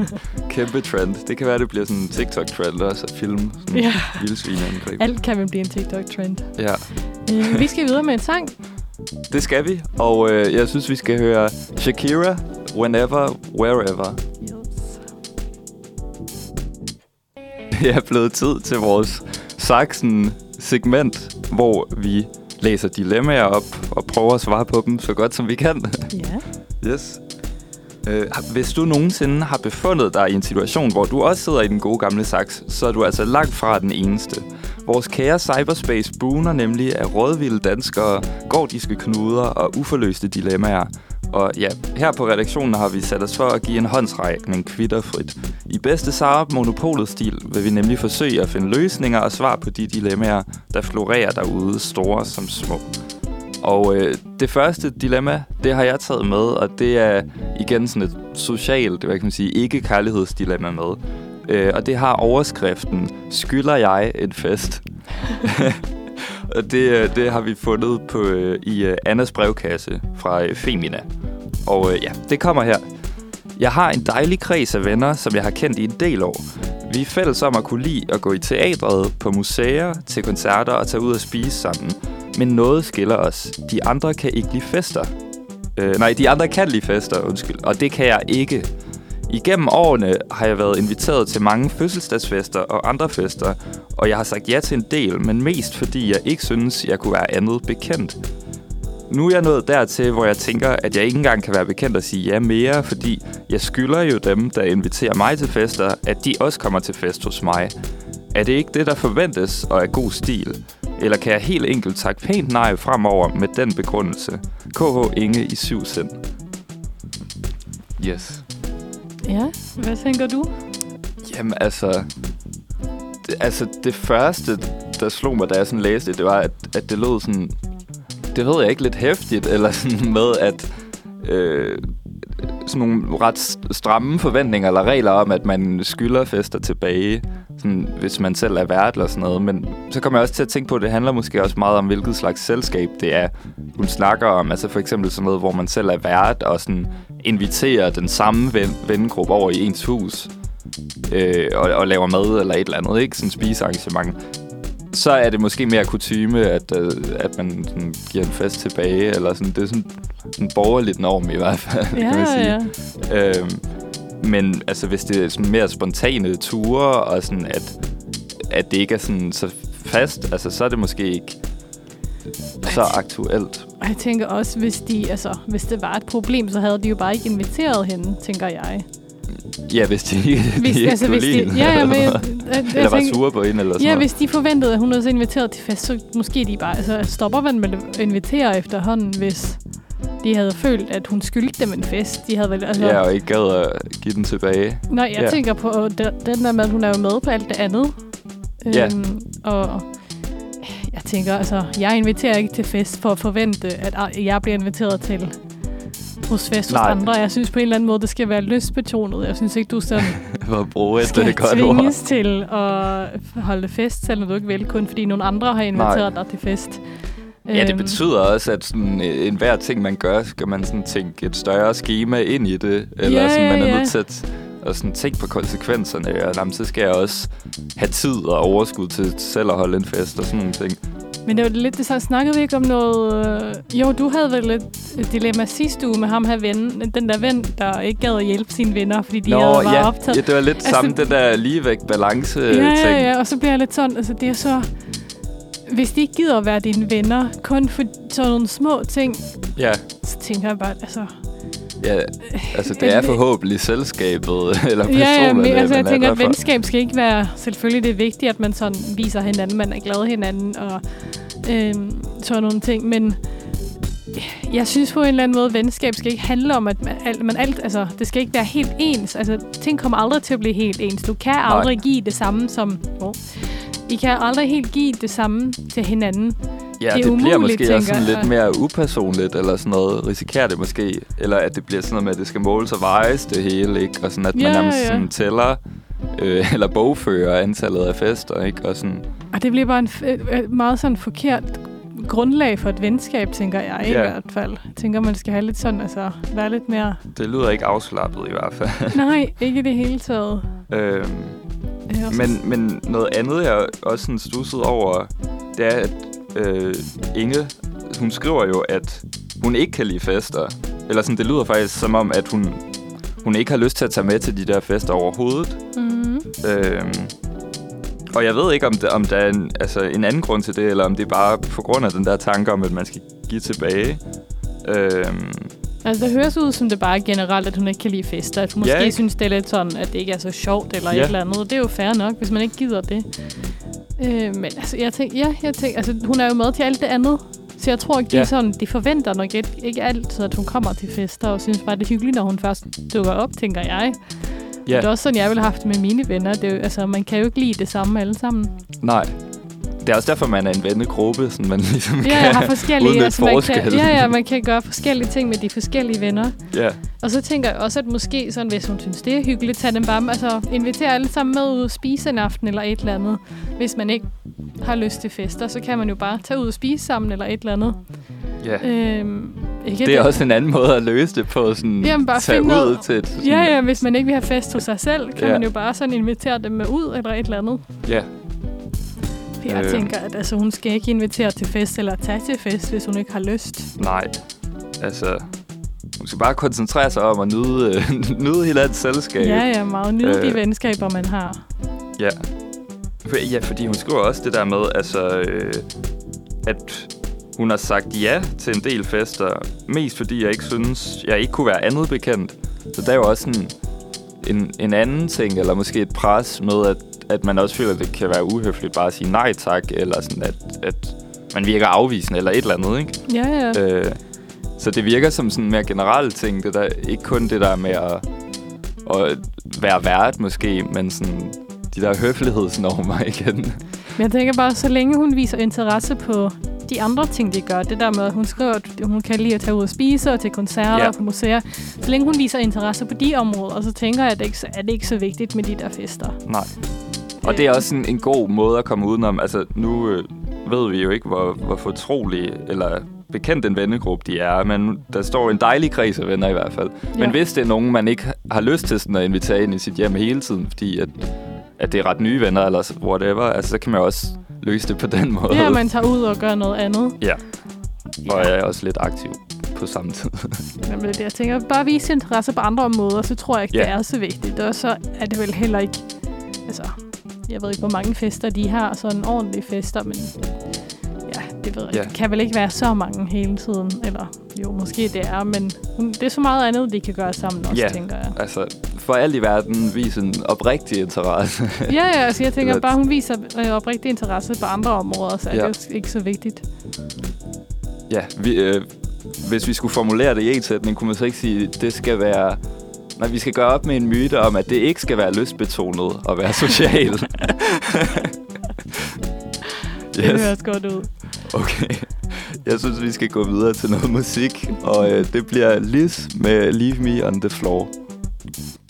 Speaker 1: Kæmpe trend. Det kan være, det bliver sådan en TikTok-trend også, at filme sådan
Speaker 2: Ja.
Speaker 1: vildsvineangreb.
Speaker 2: Alt kan vel blive en TikTok-trend.
Speaker 1: Ja,
Speaker 2: Øh, vi skal videre med en sang.
Speaker 1: det skal vi. Og øh, jeg synes, vi skal høre Shakira, Whenever, Wherever.
Speaker 2: Yes.
Speaker 1: Det er blevet tid til vores Saxen segment, hvor vi læser dilemmaer op og prøver at svare på dem så godt som vi kan.
Speaker 2: Ja.
Speaker 1: Yes. Øh, hvis du nogensinde har befundet dig i en situation, hvor du også sidder i den gode gamle saks, så er du altså langt fra den eneste. Vores kære cyberspace buner nemlig af rådvilde danskere, gordiske knuder og uforløste dilemmaer. Og ja, her på redaktionen har vi sat os for at give en håndsrækning kvitterfrit. I bedste Sara Monopolet-stil vil vi nemlig forsøge at finde løsninger og svar på de dilemmaer, der florerer derude, store som små. Og øh, det første dilemma, det har jeg taget med, og det er igen sådan et socialt, hvad kan man sige, ikke-kærlighedsdilemma med. Øh, og det har overskriften, skylder jeg en fest? og det, øh, det har vi fundet på øh, i øh, Annas brevkasse fra Femina. Og ja, det kommer her. Jeg har en dejlig kreds af venner, som jeg har kendt i en del år. Vi er fælles om at kunne lide at gå i teatret, på museer, til koncerter og tage ud og spise sammen. Men noget skiller os. De andre kan ikke lide fester. Øh, nej, de andre kan lide fester, undskyld. Og det kan jeg ikke. Igennem årene har jeg været inviteret til mange fødselsdagsfester og andre fester, og jeg har sagt ja til en del, men mest fordi jeg ikke synes, jeg kunne være andet bekendt. Nu er jeg nået dertil, hvor jeg tænker, at jeg ikke engang kan være bekendt at sige ja mere, fordi jeg skylder jo dem, der inviterer mig til fester, at de også kommer til fest hos mig. Er det ikke det, der forventes og er god stil? Eller kan jeg helt enkelt takke pænt nej fremover med den begrundelse? KH Inge i syv sind. Yes.
Speaker 2: Ja, hvad tænker du?
Speaker 1: Jamen altså... Det, altså det første, der slog mig, da jeg sådan læste det, det var, at, at det lød sådan... Det ved jeg ikke, lidt hæftigt, eller sådan med, at... Øh, sådan nogle ret stramme forventninger eller regler om, at man skylder fester tilbage, sådan, hvis man selv er vært eller sådan noget. Men så kommer jeg også til at tænke på, at det handler måske også meget om, hvilket slags selskab det er, hun snakker om. Altså for eksempel sådan noget, hvor man selv er vært og sådan inviterer den samme ven, vennegruppe over i ens hus øh, og, og laver mad eller et eller andet, ikke? Sådan en spisearrangement så er det måske mere kutyme, at, øh, at man sådan, giver en fest tilbage, eller sådan. Det er sådan en borgerlig norm i hvert fald,
Speaker 2: Ja,
Speaker 1: kan man sige.
Speaker 2: ja.
Speaker 1: Øhm, men altså, hvis det er sådan mere spontane ture, og sådan, at, at det ikke er sådan så fast, altså, så er det måske ikke så aktuelt.
Speaker 2: Og jeg tænker også, hvis, de, altså, hvis det var et problem, så havde de jo bare ikke inviteret hende, tænker jeg.
Speaker 1: Ja, hvis de,
Speaker 2: Hvis,
Speaker 1: de ikke
Speaker 2: altså,
Speaker 1: kunne
Speaker 2: hvis
Speaker 1: lide
Speaker 2: de,
Speaker 1: hende,
Speaker 2: ja, ja,
Speaker 1: eller
Speaker 2: men,
Speaker 1: noget.
Speaker 2: jeg, jeg
Speaker 1: Eller var sure på hende, eller sådan
Speaker 2: Ja,
Speaker 1: noget.
Speaker 2: hvis de forventede, at hun havde så inviteret til fest, så måske de bare... Altså, stopper man med at invitere efterhånden, hvis de havde følt, at hun skyldte dem en fest. De havde vel... Altså,
Speaker 1: Ja, og ikke gad at give den tilbage.
Speaker 2: Nej, jeg
Speaker 1: ja.
Speaker 2: tænker på den, der med, at hun er jo med på alt det andet.
Speaker 1: Ja.
Speaker 2: Øhm, og tænker, altså, jeg inviterer ikke til fest for at forvente, at jeg bliver inviteret til hos fest hos
Speaker 1: Nej.
Speaker 2: andre. Jeg synes på en eller anden måde, det skal være lystbetonet. Jeg synes ikke, du sådan
Speaker 1: For at bruge et
Speaker 2: skal
Speaker 1: øh, godt ord.
Speaker 2: tvinges til at holde fest, selvom du ikke vil, kun fordi nogle andre har inviteret dig til fest.
Speaker 1: Ja, det
Speaker 2: Øhm,
Speaker 1: betyder også, at sådan, øh, enhver ting, man gør, skal man sådan tænke et større schema ind i det. Eller
Speaker 2: Ja,
Speaker 1: sådan, man er
Speaker 2: ja.
Speaker 1: nødt til at, at sådan, tænke på konsekvenserne. Og jamen, så skal jeg også have tid og overskud til selv at holde en fest og sådan nogle ting.
Speaker 2: Men det var lidt det så snakkede vi ikke om noget... Øh, jo, du havde vel et, dilemma sidste uge med ham her ven, den der ven, der ikke gad at hjælpe sine venner, fordi de havde var
Speaker 1: ja,
Speaker 2: optaget.
Speaker 1: ja, det var lidt
Speaker 2: Altså-
Speaker 1: altså, samme, det der ligevægt balance
Speaker 2: ja,
Speaker 1: ting.
Speaker 2: ja, ja, og så bliver jeg lidt sådan, altså det er så... Hvis de ikke gider at være dine venner, kun for sådan nogle små ting,
Speaker 1: ja.
Speaker 2: så tænker jeg bare, altså...
Speaker 1: ja, altså det er forhåbentlig selskabet, eller personerne,
Speaker 2: Ja, ja, men, altså, jeg
Speaker 1: er
Speaker 2: tænker, at venskab skal ikke være... Selvfølgelig det er vigtigt, at man sådan viser hinanden, man er glad hinanden og øhm, sådan nogle ting, men jeg synes på en eller anden måde, at venskab skal ikke handle om, at man, alt, man alt, altså, det skal ikke være helt ens. Altså, ting kommer aldrig til at blive helt ens. Du kan aldrig give det samme som... Oh, I kan aldrig helt give det samme til hinanden.
Speaker 1: Ja,
Speaker 2: Det
Speaker 1: det, det bliver
Speaker 2: umuligt,
Speaker 1: måske også sådan lidt mere upersonligt, eller sådan noget. Risikerer det måske. Eller at det bliver sådan noget med, at det skal måles og vejes det hele, ikke? Og sådan, at man
Speaker 2: Ja,
Speaker 1: nærmest
Speaker 2: ja.
Speaker 1: sådan tæller, øh, eller bogfører antallet af fester, ikke? Og sådan,
Speaker 2: Og det bliver bare en f- øh, meget sådan forkert grundlag for et venskab, tænker jeg i
Speaker 1: Ja.
Speaker 2: hvert fald. Jeg tænker, man skal have lidt sådan, altså være lidt mere...
Speaker 1: det lyder ikke afslappet i hvert fald.
Speaker 2: Nej, ikke det hele taget.
Speaker 1: øhm, men, men noget andet, jeg også sådan stussede over, det er, at øh, Inge, hun skriver jo, at hun ikke kan lide fester. Eller sådan, det lyder faktisk som om, at hun, hun ikke har lyst til at tage med til de der fester overhovedet.
Speaker 2: Mhm.
Speaker 1: Øhm, Og jeg ved ikke, om, det, om der er en, altså, en anden grund til det, eller om det er bare på grund af den der tanke om, at man skal give tilbage. Øhm,
Speaker 2: Altså, det høres ud som det bare er generelt, at hun ikke kan lide fester. At hun
Speaker 1: Ja,
Speaker 2: måske
Speaker 1: ikke?
Speaker 2: synes, det er lidt sådan, at det ikke er så sjovt eller
Speaker 1: Ja.
Speaker 2: et eller andet. Det er jo fair nok, hvis man ikke gider det. Øh, men altså, jeg tænker, ja, jeg tænker, altså, hun er jo med til alt det andet. Så jeg tror ikke, de,
Speaker 1: Ja.
Speaker 2: ja. sådan, de forventer nok ikke, ikke altid, at hun kommer til fester, og synes bare, det er hyggeligt, når hun først dukker op, tænker jeg.
Speaker 1: ja,
Speaker 2: Det er også sådan, jeg ville have haft det med mine venner. Det er, jo- altså, man kan jo ikke lide det samme alle sammen.
Speaker 1: nej. Det er også derfor, man er en vennegruppe, sådan man ligesom
Speaker 2: Ja,
Speaker 1: kan
Speaker 2: jeg har forskellige...
Speaker 1: udnytte
Speaker 2: man kan, ja, ja, man kan gøre forskellige ting med de forskellige venner.
Speaker 1: Ja,
Speaker 2: Og så tænker jeg også, at måske sådan, hvis hun synes, det er hyggeligt, tage dem bare, altså invitere alle sammen med ud og spise en aften eller et eller andet. Hvis man ikke har lyst til fester, så kan man jo bare tage ud og spise sammen eller et eller andet.
Speaker 1: ja.
Speaker 2: Øhm, ikke
Speaker 1: Det er også en anden måde at løse det på, sådan
Speaker 2: Jamen, bare
Speaker 1: tage ud
Speaker 2: noget-
Speaker 1: til et... Sådan,
Speaker 2: Ja, ja, hvis man ikke vil have fest hos sig selv, kan
Speaker 1: ja.
Speaker 2: man jo bare sådan invitere dem med ud eller et eller andet.
Speaker 1: ja.
Speaker 2: For jeg
Speaker 1: Øh.
Speaker 2: tænker, at altså, hun skal ikke invitere til fest eller tage til fest, hvis hun ikke har lyst.
Speaker 1: Nej, altså... Hun skal bare koncentrere sig om at nyde, øh, nyde hinandens selskab.
Speaker 2: Ja, ja, meget nyde øh. De venskaber, man har.
Speaker 1: Ja. Ja, fordi hun skriver også det der med, altså, øh, at hun har sagt ja til en del fester, mest fordi jeg ikke synes, jeg ikke kunne være andet bekendt. Så der er jo også sådan en, en anden ting, eller måske et pres med, at, at man også føler, at det kan være uhøfligt bare at sige nej tak, eller sådan, at, at man virker afvisende, eller et eller andet, ikke?
Speaker 2: Ja, ja.
Speaker 1: Øh, så det virker som sådan mere generelle ting, det der, ikke kun det der med at, at være vært måske, men sådan de der høflighedsnormer igen.
Speaker 2: Men jeg tænker bare, så længe hun viser interesse på de andre ting, de gør, det der med, at hun skriver, at hun kan lide at tage ud og spise og til koncerter
Speaker 1: ja.
Speaker 2: og på museer, så længe hun viser interesse på de områder, så tænker jeg, at det ikke er det ikke så vigtigt med de der fester.
Speaker 1: Nej. Og det er også en, en god måde at komme udenom. Altså, nu øh, ved vi jo ikke, hvor, hvor fortrolige eller bekendt en vennegruppe de er, men der står en dejlig kreds af venner i hvert fald. Ja. Men
Speaker 2: Ja.
Speaker 1: hvis det er nogen, man ikke har lyst til sådan at invitere ind i sit hjem hele tiden, fordi at, at det er ret nye venner eller whatever, altså, så kan man også løse det på den måde.
Speaker 2: Ja, man tager ud og gør noget andet.
Speaker 1: Ja. Og jeg er også lidt aktiv på samme tid.
Speaker 2: Jamen, det det, jeg tænker, bare vise interesse på andre måder, så tror jeg ikke,
Speaker 1: Ja.
Speaker 2: det er så vigtigt. Og så er det vel heller ikke... Altså, jeg ved ikke, hvor mange fester de har, sådan ordentlige fester, men ja, det ved jeg
Speaker 1: Ja.
Speaker 2: Det kan vel ikke være så mange hele tiden. Eller jo, måske det er, men det er så meget andet, de kan gøre sammen også,
Speaker 1: Ja.
Speaker 2: tænker jeg.
Speaker 1: altså, for alt i verden vise en oprigtig interesse.
Speaker 2: Ja, ja, altså jeg tænker bare, hun viser øh, oprigtig interesse på andre områder, så er
Speaker 1: Ja.
Speaker 2: det jo ikke så vigtigt.
Speaker 1: Ja, vi, øh, hvis vi skulle formulere det i en sætning, kunne man så ikke sige, at det skal være... Nej, vi skal gøre op med en myte om, at det ikke skal være lystbetonet at være social.
Speaker 2: Det høres godt ud.
Speaker 1: Okay. Jeg synes, vi skal gå videre til noget musik, og øh, det bliver Liz med Leave Me on the Floor.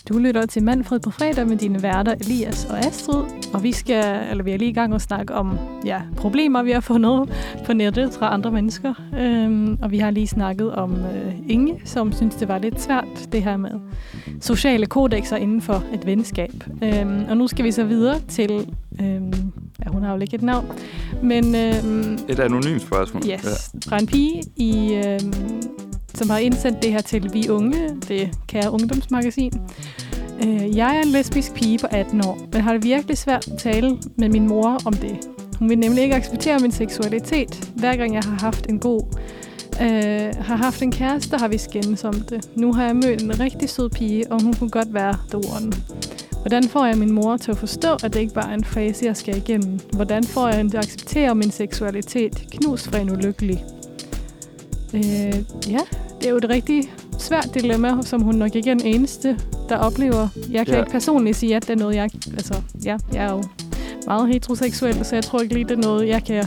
Speaker 2: Du lytter til Manfred på fredag med dine værter Elias og Astrid, og vi skal, eller vi er lige i gang med at snakke om ja, problemer, vi har fundet på nettet fra andre mennesker. Øhm, og vi har lige snakket om øh, Inge, som synes, det var lidt svært, det her med sociale kodexer inden for et venskab. Øhm, og nu skal vi så videre til, øhm, ja, hun har jo ikke et navn, men øhm,
Speaker 1: Et anonymt spørgsmål.
Speaker 2: Yes, fra en pige, i, øhm, som har indsendt det her til Vi Unge, det kære ungdomsmagasin. Øh, jeg er en lesbisk pige på 18 år, men har det virkelig svært at tale med min mor om det. Hun vil nemlig ikke acceptere min seksualitet. Hver gang jeg har haft en god øh, har haft en kæreste, har vi skændes om det. Nu har jeg mødt en rigtig sød pige, og hun kunne godt være doren. Hvordan får jeg min mor til at forstå, at det ikke bare er en fase, jeg skal igennem? Hvordan får jeg hende til at acceptere min seksualitet? Knus fra en ulykkelig. Øh, ja, det er jo et rigtig svært dilemma, som hun nok ikke er den eneste, der oplever. Jeg kan
Speaker 1: Ja.
Speaker 2: ikke personligt sige, at det er noget, jeg... Altså, ja, jeg er jo meget heteroseksuel, så jeg tror ikke lige, det er noget, jeg kan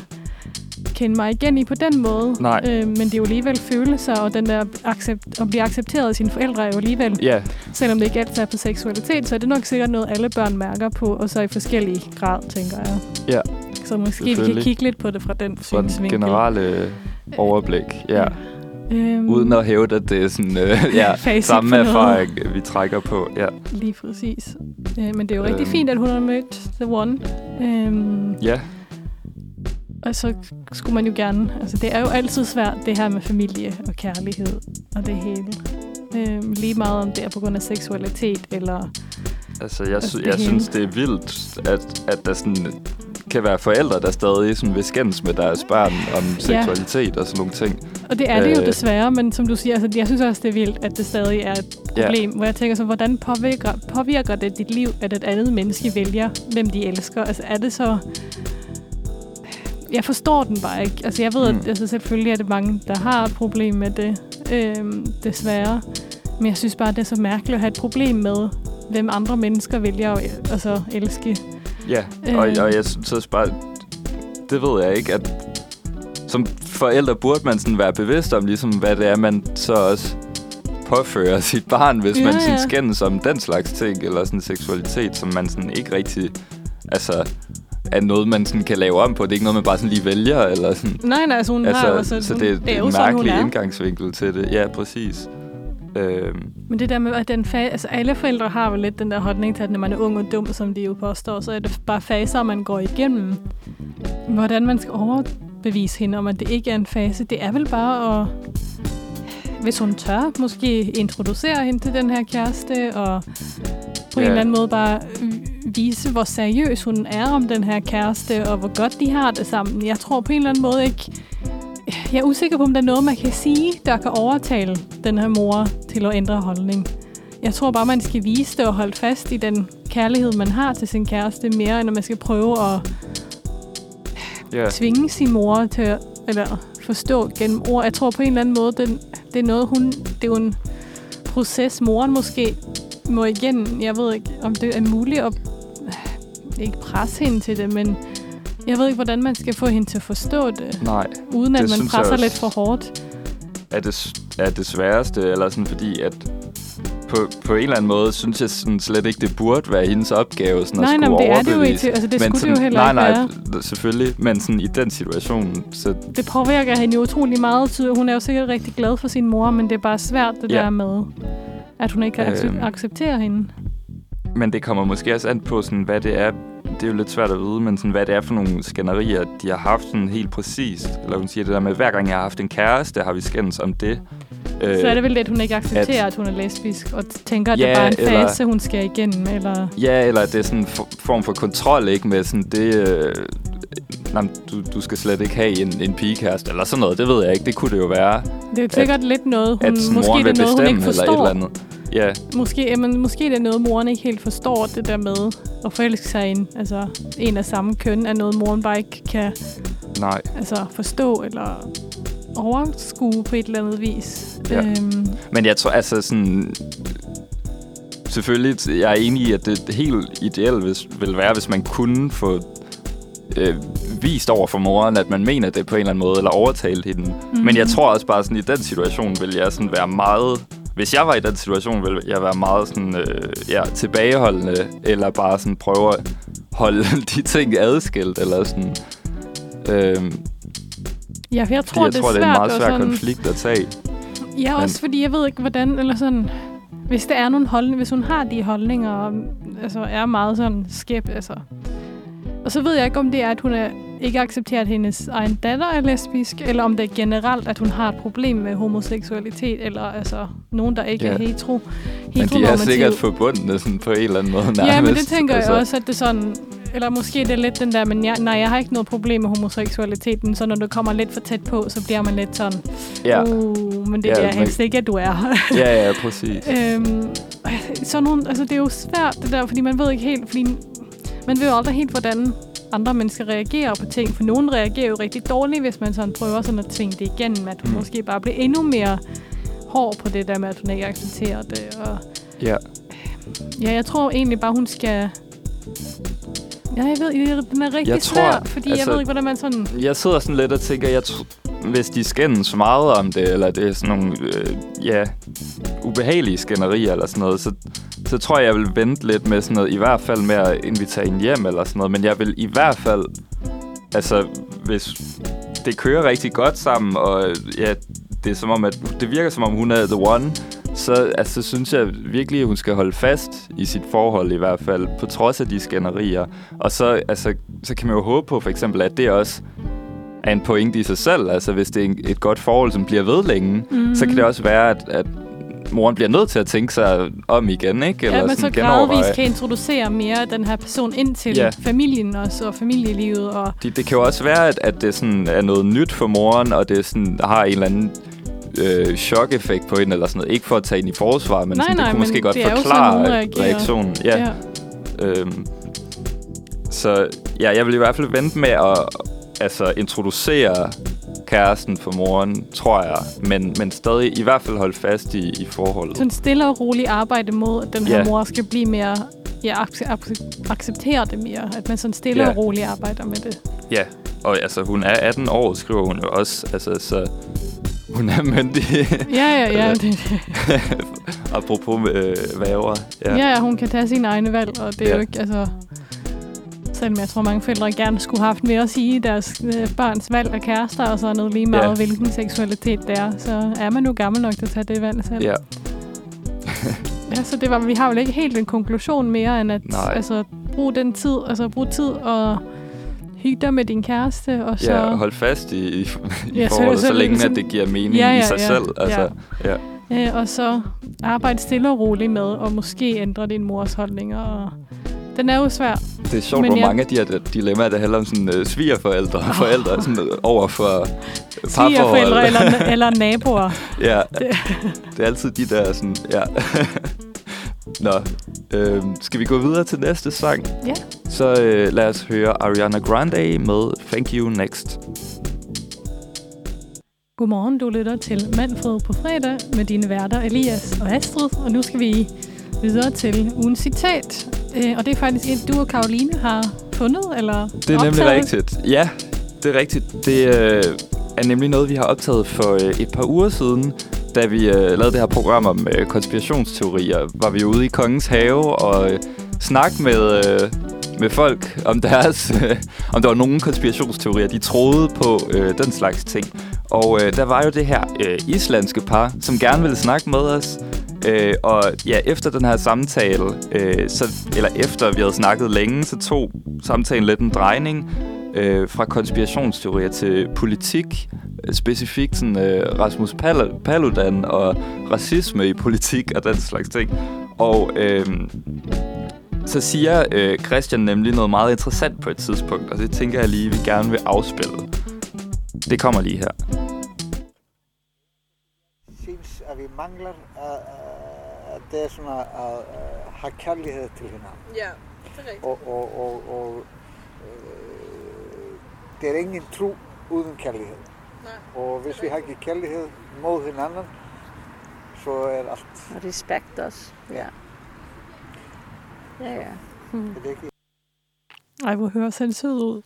Speaker 2: kende mig igen i på den måde.
Speaker 1: Nej.
Speaker 2: Øh, men det er jo alligevel følelser, og den der accept, at blive accepteret af sine forældre er jo alligevel,
Speaker 1: Ja,
Speaker 2: selvom det ikke altid er på seksualitet, så er det nok sikkert noget, alle børn mærker på, og så i forskellige grad, tænker jeg.
Speaker 1: Ja.
Speaker 2: Så måske vi kan kigge lidt på det fra den
Speaker 1: for den
Speaker 2: synsvinkel.
Speaker 1: generelle overblik. Ja.
Speaker 2: Øhm,
Speaker 1: Uden at hæve, at det er sådan, øh, ja, samme erfaring, vi trækker på. Ja.
Speaker 2: Lige præcis. Øh, men det er jo rigtig
Speaker 1: Øhm.
Speaker 2: fint, at hun har mødt The One. Øhm,
Speaker 1: ja,
Speaker 2: og så skulle man jo gerne... Altså, det er jo altid svært, det her med familie og kærlighed og det hele. Øhm, lige meget om det er på grund af seksualitet, eller
Speaker 1: Altså, jeg,
Speaker 2: Altså,
Speaker 1: sy-
Speaker 2: det
Speaker 1: jeg
Speaker 2: hele.
Speaker 1: synes, det er vildt, at, at der sådan kan være forældre, der stadig sådan vil skændes med deres børn om seksualitet og sådan nogle ting.
Speaker 2: Og det er det jo
Speaker 1: Øh.
Speaker 2: desværre, men som du siger, altså, jeg synes også, det er vildt, at det stadig er et
Speaker 1: Ja.
Speaker 2: problem. Hvor jeg tænker så, hvordan påvirker, påvirker det dit liv, at et andet menneske vælger, hvem de elsker? Altså er det så... Jeg forstår den bare ikke. Altså jeg ved, at
Speaker 1: Mm.
Speaker 2: altså, selvfølgelig er det mange, der har et problem med det, øhm, desværre. Men jeg synes bare, det er så mærkeligt at have et problem med, hvem andre mennesker vælger at altså, elske.
Speaker 1: Ja, og,
Speaker 2: Øh.
Speaker 1: og jeg synes bare, det ved jeg ikke, at som forældre burde man sådan være bevidst om, ligesom hvad det er, man så også påfører sit barn, hvis
Speaker 2: Ja,
Speaker 1: man sådan
Speaker 2: ja.
Speaker 1: skændes om den slags ting, eller sådan seksualitet, som man sådan ikke rigtig, altså, er noget, man sådan kan lave om på. Det er ikke noget, man bare sådan lige vælger, eller sådan.
Speaker 2: Nej, nej, altså hun
Speaker 1: altså,
Speaker 2: har jo også...
Speaker 1: så det er, en mærkelig indgangsvinkel til det. Ja, præcis. Øhm,
Speaker 2: Men det der med, at den fa- altså alle forældre har jo lidt den der holdning til, at når man er ung og dum, som de jo påstår, så er det bare faser, man går igennem. Hvordan man skal overbevise hende om, at det ikke er en fase, det er vel bare at, hvis hun tør, måske introducere hende til den her kæreste, og på en
Speaker 1: Ja.
Speaker 2: eller anden måde bare vise, hvor seriøs hun er om den her kæreste, og hvor godt de har det sammen. Jeg tror på en eller anden måde ikke, jeg er usikker på, om der er noget, man kan sige, der kan overtale den her mor til at ændre holdning. Jeg tror bare, man skal vise det og holde fast i den kærlighed, man har til sin kæreste, mere end at man skal prøve at
Speaker 1: ja.
Speaker 2: tvinge sin mor til at eller forstå gennem ord. Jeg tror på en eller anden måde, den, det er noget, hun... Det er jo en proces, moren måske må igennem. Jeg ved ikke, om det er muligt at ikke presse hende til det, men jeg ved ikke, hvordan man skal få hende til at forstå det,
Speaker 1: Nej.
Speaker 2: uden at man presser lidt for hårdt.
Speaker 1: er det, er det sværeste, eller sådan fordi, at på, på en eller anden måde, synes jeg sådan slet ikke, det burde være hendes opgave sådan
Speaker 2: Nej,
Speaker 1: at
Speaker 2: nej,
Speaker 1: skulle
Speaker 2: men det er det jo ikke. Altså, det
Speaker 1: Men
Speaker 2: skulle
Speaker 1: sådan,
Speaker 2: det jo heller
Speaker 1: nej,
Speaker 2: ikke
Speaker 1: nej,
Speaker 2: være.
Speaker 1: selvfølgelig. Men sådan i den situation, så
Speaker 2: Det påvirker hende jo utrolig meget. Hun er jo sikkert rigtig glad for sin mor, men det er bare svært det
Speaker 1: Ja.
Speaker 2: der med, at hun ikke kan
Speaker 1: Øhm.
Speaker 2: acce- acceptere hende.
Speaker 1: Men det kommer måske også an på, sådan, hvad det er. Det er jo lidt svært at vide, men sådan, hvad det er for nogle skænderier, de har haft sådan helt præcist. Eller hun siger det der med, hver gang jeg har haft en kæreste, har vi skændes om det. Øh,
Speaker 2: Så er det vel det, at hun ikke accepterer, at, at hun er lesbisk, og tænker, at det
Speaker 1: Ja,
Speaker 2: er bare en
Speaker 1: eller-
Speaker 2: fase, hun skal igennem, eller...
Speaker 1: Ja, eller det er sådan en for, form for kontrol, ikke? Med sådan det... Øh, nej, du, du skal slet ikke have en, en pigekæreste, eller sådan noget. Det ved jeg ikke. Det kunne det jo være.
Speaker 2: Det er jo sikkert lidt noget, hun,
Speaker 1: at
Speaker 2: måske det er noget, hun ikke
Speaker 1: bestemme, eller et
Speaker 2: forstår.
Speaker 1: eller andet. Ja,
Speaker 2: Måske, jamen, måske det er noget, moren ikke helt forstår, det der med at forelske sig i en, altså, en af samme køn, er noget, moren bare ikke kan
Speaker 1: nej.
Speaker 2: altså, forstå eller overskue på et eller andet vis.
Speaker 1: Ja.
Speaker 2: Øhm,
Speaker 1: Men jeg tror, altså sådan... Selvfølgelig, jeg er enig i, at det helt ideelt hvis, vil være, hvis man kunne få øh, vist over for moren, at man mener det på en eller anden måde, eller overtalt hende. Mm-hmm. Men jeg tror også bare sådan, i den situation vil jeg sådan være meget... Hvis jeg var i den situation, ville jeg være meget sådan, øh, ja, tilbageholdende, eller bare sådan prøve at holde de ting adskilt, eller sådan... Øh,
Speaker 2: ja, for jeg tror,
Speaker 1: jeg
Speaker 2: det er
Speaker 1: tror,
Speaker 2: svært.
Speaker 1: det er en meget svær
Speaker 2: sådan,
Speaker 1: konflikt at tage.
Speaker 2: Ja,
Speaker 1: Men-
Speaker 2: også fordi jeg ved ikke, hvordan, eller sådan, hvis der er nogle holdninger, hvis hun har de holdninger, og, altså er meget sådan skæb, altså. Og så ved jeg ikke, om det er, at hun er, ikke accepterer, at hendes egen datter er lesbisk, eller om det er generelt, at hun har et problem med homoseksualitet, eller altså nogen, der ikke
Speaker 1: Ja.
Speaker 2: er hetero,
Speaker 1: Men de er sikkert forbundne sådan på en eller anden måde nærmest.
Speaker 2: Ja, men det tænker altså. Jeg også, at det sådan... Eller måske det er lidt den der, men jeg, nej, jeg har ikke noget problem med homoseksualiteten, så når du kommer lidt for tæt på, så bliver man lidt sådan,
Speaker 1: Ja,
Speaker 2: uh, men det
Speaker 1: Ja,
Speaker 2: er helst ikke, at du er.
Speaker 1: ja, ja, præcis.
Speaker 2: øhm, sådan nogle, altså det er jo svært det der, fordi man ved ikke helt, fordi man ved jo aldrig helt, hvordan andre mennesker reagerer på ting, for nogen reagerer jo rigtig dårligt, hvis man sådan prøver sådan at tvinge det igennem, at hun
Speaker 1: Mm.
Speaker 2: måske bare bliver endnu mere hård på det der med, at hun ikke accepterer det, og
Speaker 1: Ja.
Speaker 2: Ja, jeg tror egentlig bare, hun skal... Ja, jeg ved, den er rigtig
Speaker 1: Jeg tror,
Speaker 2: svær, fordi altså,
Speaker 1: altså-
Speaker 2: jeg ved ikke, hvordan man sådan...
Speaker 1: Jeg sidder sådan lidt og tænker, jeg hvis de skændes meget om det, eller det er sådan nogle, øh, ja, ubehagelige skænderier eller sådan noget, så, så tror jeg, jeg vil vente lidt med sådan noget, i hvert fald med at invitere hende hjem eller sådan noget, men jeg vil i hvert fald, altså, hvis det kører rigtig godt sammen, og ja, det er som om, at det virker som om, hun er the one, så altså, synes jeg virkelig, at hun skal holde fast i sit forhold i hvert fald, på trods af de skænderier. Og så, altså, så kan man jo håbe på for eksempel, at det også er en pointe i sig selv. Altså hvis det er et godt forhold, som bliver ved længe, mm. så kan det også være, at, at moren bliver nødt til at tænke sig om igen, ikke?
Speaker 2: Eller ja, så
Speaker 1: sådan
Speaker 2: gradvist
Speaker 1: genoverveje.
Speaker 2: kan introducere mere den her person ind til
Speaker 1: Ja.
Speaker 2: familien også, og familielivet. Og,
Speaker 1: Det, det kan jo også være, at, at det sådan er noget nyt for moren, og det sådan har en eller anden øh, chok-effekt på hende, eller sådan noget. Ikke for at tage hende i forsvar, men
Speaker 2: Nej,
Speaker 1: sådan,
Speaker 2: nej,
Speaker 1: det kunne måske godt
Speaker 2: det sådan,
Speaker 1: forklare
Speaker 2: reagerer.
Speaker 1: reaktionen. Ja.
Speaker 2: ja.
Speaker 1: Øhm, så ja, jeg vil i hvert fald vente med at altså, introducere kæresten for moren, tror jeg. Men, men stadig i hvert fald holde fast i, i forholdet.
Speaker 2: Sådan stille og roligt arbejde mod, at den her
Speaker 1: Ja.
Speaker 2: mor skal blive mere... Ja, ac- ac- acceptere det mere. At man sådan stille
Speaker 1: Ja.
Speaker 2: og roligt arbejder med det.
Speaker 1: Ja, og altså, hun er 18 år, skriver hun jo også. Altså, så hun er myndig.
Speaker 2: Ja, ja, ja. Det,
Speaker 1: Apropos øh, væver.
Speaker 2: ja. ja, hun kan tage sine egne valg, og det er
Speaker 1: Ja.
Speaker 2: jo ikke... Altså, selvom jeg tror, mange forældre gerne skulle have haft mere at sige i deres øh, børns valg af kærester, og sådan noget lige meget,
Speaker 1: Ja.
Speaker 2: hvilken seksualitet det er, så er man nu gammel nok til at tage det valg selv.
Speaker 1: Ja.
Speaker 2: Ja, så det var, vi har vel ikke helt en konklusion mere, end at
Speaker 1: Nej.
Speaker 2: altså, brug den tid, altså brug tid og hygge dig med din kæreste, og så...
Speaker 1: Ja, hold fast i, i, i
Speaker 2: Ja,
Speaker 1: forholdet, så,
Speaker 2: så-
Speaker 1: længe
Speaker 2: så-
Speaker 1: at det giver mening
Speaker 2: Ja,
Speaker 1: i
Speaker 2: ja,
Speaker 1: sig
Speaker 2: ja,
Speaker 1: selv. Altså, ja.
Speaker 2: Øh, og så arbejde stille og roligt med, og måske ændre din mors holdninger. Og den er jo svær.
Speaker 1: Det er sjovt,
Speaker 2: Men
Speaker 1: hvor
Speaker 2: jeg-
Speaker 1: mange af de her dilemmaer, der handler om sådan, uh, svigerforældre og forældre sådan, uh, over for
Speaker 2: Svigerforældre
Speaker 1: parforhold.
Speaker 2: eller, eller naboer.
Speaker 1: ja,
Speaker 2: Det-
Speaker 1: det er altid de der sådan, ja. Nå, øh, skal vi gå videre til næste sang?
Speaker 2: Ja.
Speaker 1: Så øh, lad os høre Ariana Grande med Thank You Next.
Speaker 2: Godmorgen, du lytter til Manfred på fredag med dine værter Elias og Astrid. Og nu skal vi videre til ugens citat. Øh, og det er faktisk et, du og Karoline har fundet, eller
Speaker 1: Det er nemlig
Speaker 2: optaget.
Speaker 1: rigtigt. Ja, det er rigtigt. Det øh, er nemlig noget, vi har optaget for øh, et par uger siden, da vi øh, lavede det her program om øh, konspirationsteorier. Var vi ude i Kongens Have og øh, snakke med, øh, med folk om deres, øh, om der var nogle konspirationsteorier, de troede på øh, den slags ting. Og øh, der var jo det her øh, islandske par, som gerne ville snakke med os. Øh, og ja, efter den her samtale, øh, så, eller efter vi havde snakket længe, så tog samtalen lidt en drejning øh, fra konspirationsteorier til politik. Øh, specifikt sådan, øh, Rasmus Pal- Paludan og racisme i politik og den slags ting. Og øh, så siger øh, Christian nemlig noget meget interessant på et tidspunkt, og det tænker jeg lige, vi gerne vil afspille. Det kommer lige her
Speaker 3: að við manglar að, að það er svona að, hafa kærlighed til hinanden.
Speaker 4: Ja, det er.
Speaker 3: Og, og, og, og øh, det er ingen tro uden kærlighed.
Speaker 4: Nej,
Speaker 3: Og hvis vi har ikke kærlighed mod hinanden, så er alt.
Speaker 4: Og respekt også. Ja. Ja, ja.
Speaker 3: Er det ikke?
Speaker 2: Ej, hvor høres han sød ud.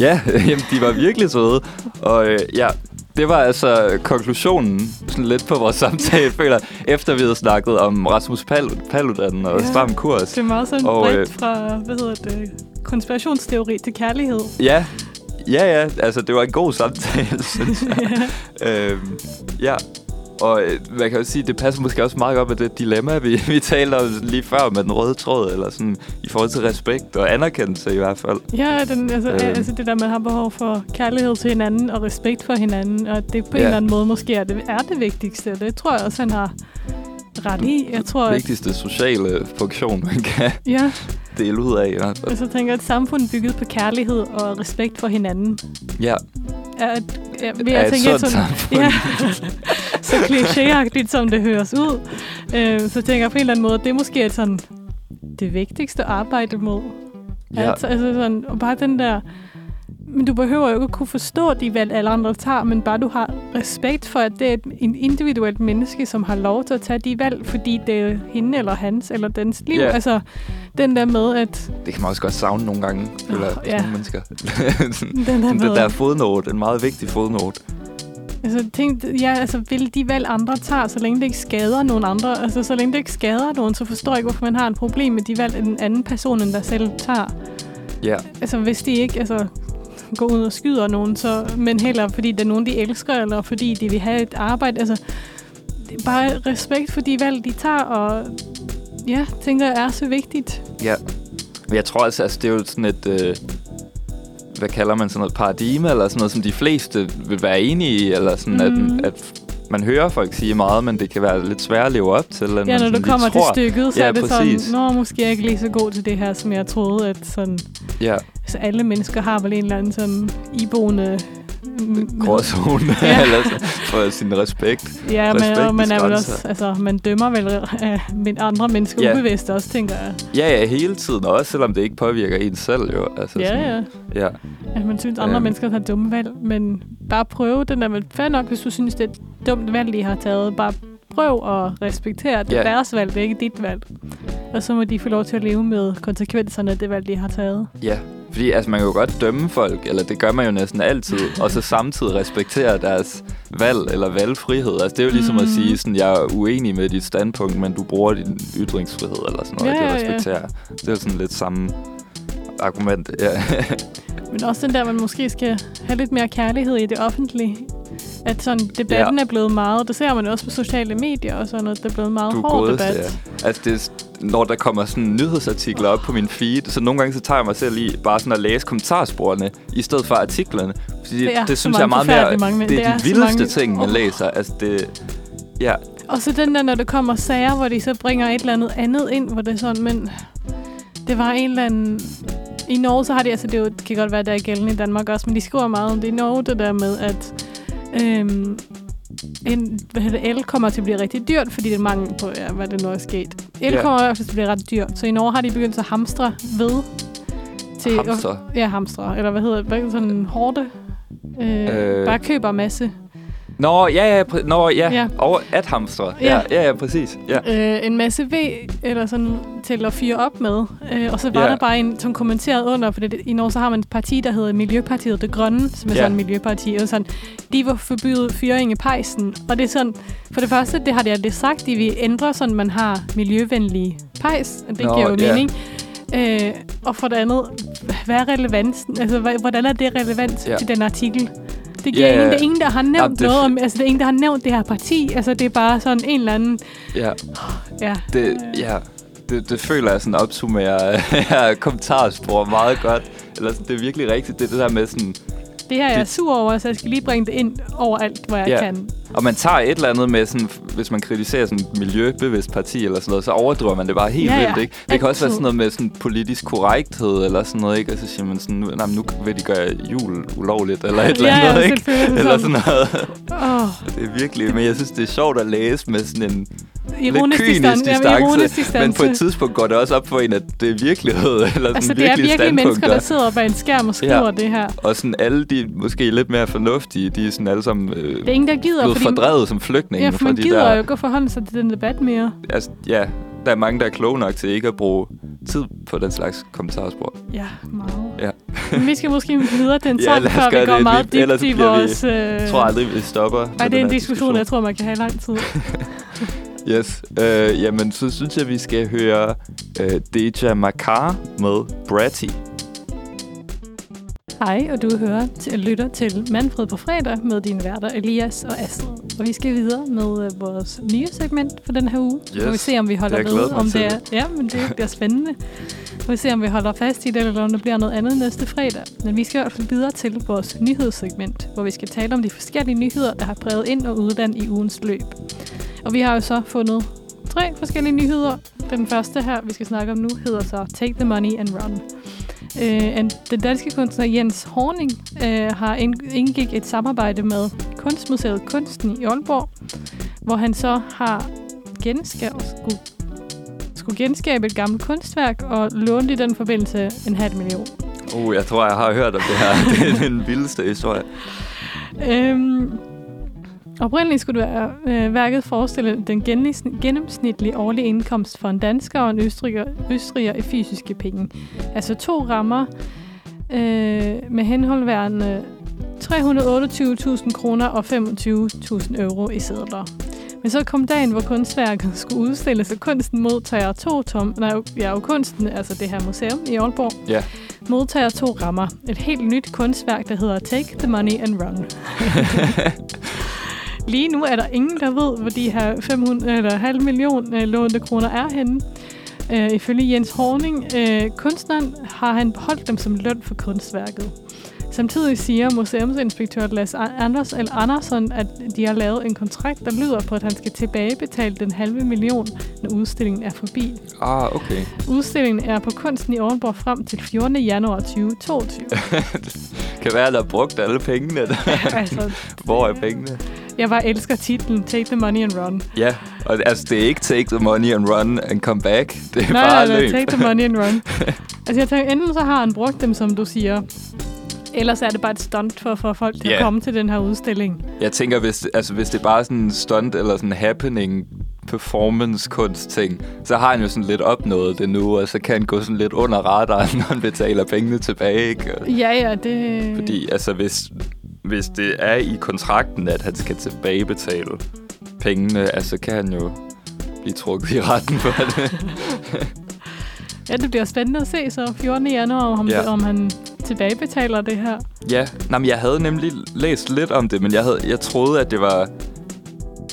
Speaker 1: Ja, jamen, de var virkelig søde. Og øh, ja, det var altså konklusionen sådan lidt på vores samtale, føler efter vi havde snakket om Rasmus Pal- Paludan og
Speaker 2: Ja.
Speaker 1: ja. Stram Kurs.
Speaker 2: Det er meget sådan
Speaker 1: Og,
Speaker 2: bredt
Speaker 1: øh,
Speaker 2: fra, hvad hedder det, konspirationsteori til kærlighed.
Speaker 1: Ja, ja, ja. Altså, det var en god samtale, synes jeg. øhm, ja, og øh, man kan jo sige, det passer måske også meget godt med det dilemma, vi, vi talte om lige før med den røde tråd, eller sådan i forhold til respekt og anerkendelse i hvert fald.
Speaker 2: Ja, den, altså, øh. altså det der, man har behov for kærlighed til hinanden og respekt for hinanden, og det på en
Speaker 1: Ja.
Speaker 2: eller anden måde måske er det, er det vigtigste. Det tror jeg også, han har ret i. Jeg tror, at,
Speaker 1: Vigtigste sociale funktion, man kan
Speaker 2: ja,
Speaker 1: dele ud af i hvert fald.
Speaker 2: altså, jeg tænker, at et samfund bygget på kærlighed og respekt for hinanden,
Speaker 1: Ja,
Speaker 2: er, et- er, vil
Speaker 1: er
Speaker 2: jeg
Speaker 1: et
Speaker 2: tænke,
Speaker 1: sundt
Speaker 2: sådan,
Speaker 1: samfund.
Speaker 2: ja, så klichéagtigt, som det høres ud. Øh, så tænker jeg på en eller anden måde, at det er måske sådan, det vigtigste at arbejde mod.
Speaker 1: Ja.
Speaker 2: Altså, altså sådan, og bare den der... Men du behøver jo ikke at kunne forstå de valg, alle andre tager, men bare du har respekt for, at det er et en individuelt menneske, som har lov til at tage de valg, fordi det er hende eller hans eller dens liv.
Speaker 1: Ja.
Speaker 2: Altså, den der med, at...
Speaker 1: Det kan man også godt savne nogle gange, føler oh,
Speaker 2: ja.
Speaker 1: nogle mennesker.
Speaker 2: Den der med,
Speaker 1: den der fodnote, en meget vigtig fodnote.
Speaker 2: Altså, tænk, ja, altså, vil de valg, andre tager, så længe det ikke skader nogen andre, altså, så længe det ikke skader nogen, så forstår jeg ikke, hvorfor man har en problem med de valg, en anden person, end der selv tager.
Speaker 1: Ja,
Speaker 2: Altså, hvis de ikke altså, går ud og skyder nogen, så, men heller fordi det er nogen, de elsker, eller fordi de vil have et arbejde. Altså, bare respekt for de valg, de tager, og ja, tænker jeg er så vigtigt.
Speaker 1: ja. Men jeg tror altså, altså det er jo sådan et... Øh, hvad kalder man sådan noget paradigme, eller sådan noget, som de fleste vil være enige i, eller sådan, mm. at, at man hører folk sige meget, men det kan være lidt svært at leve op til. End
Speaker 2: Ja,
Speaker 1: man
Speaker 2: når du kommer
Speaker 1: tror.
Speaker 2: til stykket, så
Speaker 1: Ja,
Speaker 2: er det
Speaker 1: præcis.
Speaker 2: sådan, nå, måske er jeg ikke lige så god til det her, som jeg troede, at sådan,
Speaker 1: Ja,
Speaker 2: så alle mennesker har vel en eller anden sådan iboende... mm,
Speaker 1: gråzone,
Speaker 2: Ja.
Speaker 1: ja. eller så, for sin respekt.
Speaker 2: Ja, men, og man er vel også, altså, man dømmer vel øh, men andre mennesker
Speaker 1: Ja.
Speaker 2: ubevidst også, tænker jeg.
Speaker 1: Ja, ja, hele tiden, også selvom det ikke påvirker en selv jo. Altså,
Speaker 2: Ja,
Speaker 1: sådan,
Speaker 2: ja.
Speaker 1: ja.
Speaker 2: At man synes, andre
Speaker 1: Øhm.
Speaker 2: mennesker har dumme valg, men bare prøve den der, men fair nok, hvis du synes, det er et dumt valg, de har taget. Bare prøv at respektere, at det er
Speaker 1: Ja.
Speaker 2: deres valg, det er ikke dit valg. Og så må de få lov til at leve med konsekvenserne af det valg, de har taget.
Speaker 1: Ja, fordi altså, man kan jo godt dømme folk, eller det gør man jo næsten altid, og så samtidig respektere deres valg eller valgfrihed. Altså, det er jo ligesom mm. at sige, sådan, jeg er uenig med dit standpunkt, men du bruger din ytringsfrihed eller sådan noget.
Speaker 2: Ja,
Speaker 1: det respekterer jeg. Det er jo sådan lidt samme argument. Ja.
Speaker 2: Men også den der, man måske skal have lidt mere kærlighed i det offentlige. At sådan, debatten
Speaker 1: Ja.
Speaker 2: er blevet meget, det ser man også på sociale medier og sådan noget, det er blevet meget
Speaker 1: du
Speaker 2: hård
Speaker 1: godeste,
Speaker 2: debat.
Speaker 1: ja. Altså, det når der kommer sådan nyhedsartikler op på min feed, så nogle gange så tager jeg mig selv i bare sådan at læse kommentarsporene, i stedet for artiklerne. Fordi
Speaker 2: Det
Speaker 1: det,
Speaker 2: er
Speaker 1: det synes jeg er meget mere...
Speaker 2: mange mænd.
Speaker 1: det er
Speaker 2: Det
Speaker 1: de vildeste
Speaker 2: mange-
Speaker 1: ting, man
Speaker 2: Åh.
Speaker 1: læser. Altså, det... Ja,
Speaker 2: Og så den der, når der kommer sager, hvor de så bringer et eller andet andet ind, hvor det er sådan, men det var en eller anden... I Norge, så har de, altså det, jo, det kan godt være, der er gældende i Danmark også, men de skriver meget om det i Norge, det der med, at øhm, en, hvad hedder det, el kommer til at blive rigtig dyrt, fordi det er mangel på, ja, hvad det nu er sket. El
Speaker 1: Ja.
Speaker 2: kommer i hvert fald til at blive ret dyrt, så i Norge har de begyndt at hamstre ved til...
Speaker 1: hamster.
Speaker 2: Ja, hamstre, eller hvad hedder det, sådan en hårde... Øh,
Speaker 1: Øh.
Speaker 2: bare køber masse.
Speaker 1: Nå, ja, ja, præ- nå, ja.
Speaker 2: Ja.
Speaker 1: Og at hamstre.
Speaker 2: Ja.
Speaker 1: Ja, ja, præcis. Ja.
Speaker 2: øh, en masse ved eller sådan til at fyre op med. Øh, og så var
Speaker 1: Ja.
Speaker 2: der bare en, som kommenterede under, for det, i Norge så har man et parti, der hedder Miljøpartiet Det Grønne, som er
Speaker 1: Ja.
Speaker 2: sådan et miljøparti. Og sådan, de vil forbyde fyring i pejsen. Og det er sådan, for det første, det har de aldrig sagt, de vil ændre sådan, man har miljøvenlige pejs. Og det
Speaker 1: Nå,
Speaker 2: giver jo
Speaker 1: ja.
Speaker 2: mening. Øh, og for det andet, hvad er relevansen? Altså, hvordan er det relevant
Speaker 1: Ja.
Speaker 2: til den artikel? Det giver
Speaker 1: Ja,
Speaker 2: ingen, det er ingen, der har nævnt
Speaker 1: Jamen, det-
Speaker 2: noget om, altså det er ingen, der har nævnt det her parti. Altså det er bare sådan en eller anden,
Speaker 1: ja.
Speaker 2: ja.
Speaker 1: Det, ja. Det, det føler jeg sådan opsummerer kommentarspor meget godt. Eller sådan, det er virkelig rigtigt. Det det der med sådan...
Speaker 2: Det her er jeg
Speaker 1: Det-
Speaker 2: sur over, så jeg skal lige bringe det ind overalt, hvor jeg
Speaker 1: Ja.
Speaker 2: kan.
Speaker 1: Og man tager et eller andet med sådan, hvis man kritiserer sådan et miljøbevidst parti eller sådan noget, så overdriver man det bare helt
Speaker 2: Ja, ja.
Speaker 1: vildt, ikke? Det kan også være sådan noget med sådan politisk korrekthed eller sådan noget, ikke? Og så siger man sådan, nu, nej, nu vil de gøre jul ulovligt eller et eller
Speaker 2: Ja, ja,
Speaker 1: andet, ikke? Eller
Speaker 2: Sådan.
Speaker 1: noget.
Speaker 2: Åh,
Speaker 1: Det er virkelig, men jeg synes, det er sjovt at læse med sådan en
Speaker 2: ironisk
Speaker 1: lidt kynisk
Speaker 2: distance. Ja,
Speaker 1: distance,
Speaker 2: ironisk distance.
Speaker 1: men på et tidspunkt går det også op for en, at det er virkelighed, eller sådan
Speaker 2: altså, det er virkelig mennesker, der sidder bag en skærm og skriver
Speaker 1: Ja.
Speaker 2: det her.
Speaker 1: Og sådan alle de måske lidt mere fornuftige, de er sådan alle sammen øh,
Speaker 2: Det er ingen, der gider,
Speaker 1: blevet
Speaker 2: fordi,
Speaker 1: fordrevet som flygtninge.
Speaker 2: ja, for man
Speaker 1: de
Speaker 2: gider
Speaker 1: der,
Speaker 2: jo ikke at forholde sig til den debat mere.
Speaker 1: altså, ja, der er mange, der er kloge nok til ikke at bruge tid på den slags kommentarspor.
Speaker 2: Ja, meget.
Speaker 1: Ja.
Speaker 2: Men vi skal måske videre til en
Speaker 1: Ja,
Speaker 2: sang,
Speaker 1: os
Speaker 2: før vi går
Speaker 1: det.
Speaker 2: meget
Speaker 1: ellers
Speaker 2: dybt i vores... Øh...
Speaker 1: Jeg tror aldrig, vi stopper. med
Speaker 2: Ej, det er
Speaker 1: den
Speaker 2: en
Speaker 1: her
Speaker 2: diskussion, jeg tror, man kan have lang tid.
Speaker 1: Yes. Øh, jamen, så synes jeg, vi skal høre øh, Deja Makar med Bratty.
Speaker 2: Hej, og du hører til, lytter til Manfred på fredag med dine værter Elias og Astrid. Og vi skal videre med øh, vores nye segment for den her uge. Så må vi
Speaker 1: Yes,
Speaker 2: se, om vi holder
Speaker 1: det
Speaker 2: ved. Om det er, ja, men det bliver spændende. Så vi se, om vi holder fast i det, eller om det bliver noget andet næste fredag. Men vi skal i hvert fald videre til vores nyhedssegment, hvor vi skal tale om de forskellige nyheder, der har præget ind og udland i ugens løb. Og vi har jo så fundet tre forskellige nyheder. Den første her, vi skal snakke om nu, hedder så Take the Money and Run. Øh, en- den danske kunstner Jens Horning øh, har ind- indgik et samarbejde med Kunstmuseet Kunsten i Aalborg, hvor han så har genskabt, skulle, skulle genskabe et gammelt kunstværk og lånte i den forbindelse en halv million.
Speaker 1: Uh, jeg tror, jeg har hørt om det her. det er den vildeste historie.
Speaker 2: Øhm, oprindeligt skulle det være, øh, værket forestille den gennemsn- gennemsnitlige årlige indkomst for en dansker og en østriger, østriger i fysiske penge. Altså to rammer øh, med henholdværende 328.000 kroner og 25.000 euro i sædler. Men så kom dagen, hvor kunstværket skulle udstilles, og kunsten modtager to tom... Nej, ja, og kunsten, altså det her museum i Aalborg,
Speaker 1: Ja.
Speaker 2: modtager to rammer. Et helt nyt kunstværk, der hedder Take the Money and Run. Lige nu er der ingen, der ved, hvor de her 500, eller halv million øh, lånte kroner er henne. Øh, ifølge Jens Horning, øh, kunstneren, har han beholdt dem som løn for kunstværket. Samtidig siger museumsinspektør Lars Anders eller Andersson, at de har lavet en kontrakt, der lyder på, at han skal tilbagebetale den halve million, når udstillingen er forbi.
Speaker 1: Ah, okay.
Speaker 2: Udstillingen er på Kunsten i Aalborg frem til 14. januar 2022.
Speaker 1: kan være, at der har brugt alle pengene.
Speaker 2: altså,
Speaker 1: Hvor er pengene?
Speaker 2: Jeg bare elsker titlen Take the money and run.
Speaker 1: Ja, og altså, det er ikke take the money and run and come back. Det er
Speaker 2: nej,
Speaker 1: bare
Speaker 2: nej,
Speaker 1: løb.
Speaker 2: take the money and run. altså, jeg tænker, enten så har han brugt dem, som du siger, ellers er det bare et stunt for, for folk til
Speaker 1: Ja.
Speaker 2: at komme til den her udstilling.
Speaker 1: Jeg tænker, hvis, altså, hvis det er bare sådan en stunt eller sådan en happening performance kunst ting, så har han jo sådan lidt opnået det nu, og så kan han gå sådan lidt under radaren, når han betaler pengene tilbage, ikke?
Speaker 2: Ja, ja, det...
Speaker 1: Fordi altså, hvis, hvis det er i kontrakten, at han skal tilbagebetale pengene, altså kan han jo blive trukket i retten for det.
Speaker 2: Ja, det bliver spændende at se så 14. januar, om,
Speaker 1: Ja.
Speaker 2: ja. om han tilbagebetaler det her.
Speaker 1: ja, Nå, men jeg havde nemlig læst lidt om det, men jeg, havde, jeg troede, at det var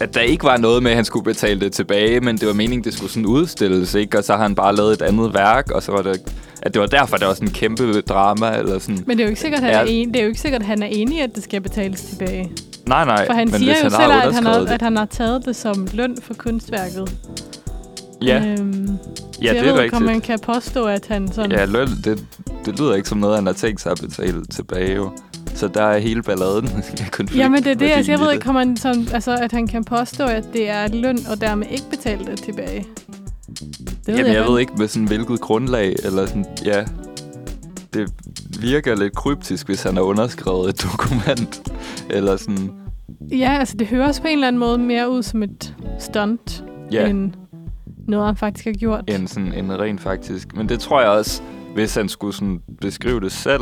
Speaker 1: at der ikke var noget med, at han skulle betale det tilbage, men det var meningen, det skulle sådan udstilles, ikke? Og så har han bare lavet et andet værk, og så var det, at det var derfor, der var sådan en kæmpe drama, eller sådan.
Speaker 2: Men det er jo ikke sikkert, at han, er, en, det er, jo ikke sikkert, at han er enig i, at det skal betales tilbage.
Speaker 1: Nej, nej,
Speaker 2: For han
Speaker 1: men
Speaker 2: siger jo
Speaker 1: han
Speaker 2: selv, at han, har, at han har taget det som løn for kunstværket.
Speaker 1: Ja,
Speaker 2: Øhm,
Speaker 1: ja det
Speaker 2: jeg
Speaker 1: er rigtigt.
Speaker 2: man kan påstå, at han sådan...
Speaker 1: Ja, løn, det, det lyder ikke som noget, han har tænkt sig at betale tilbage, jo. Så der er hele balladen konflikt.
Speaker 2: Jamen det er det, altså, jeg ved ikke, om man sådan, altså, at han kan påstå, at det er løn, og dermed ikke betale det tilbage. Det
Speaker 1: Jamen, jeg
Speaker 2: ikke.
Speaker 1: ved ikke med sådan hvilket grundlag, eller sådan, ja. Det virker lidt kryptisk, hvis han har underskrevet et dokument, eller sådan,
Speaker 2: Ja, altså det høres på en eller anden måde mere ud som et stunt,
Speaker 1: ja,
Speaker 2: end noget, han faktisk har gjort.
Speaker 1: end sådan en rent faktisk. Men det tror jeg også, hvis han skulle sådan beskrive det selv,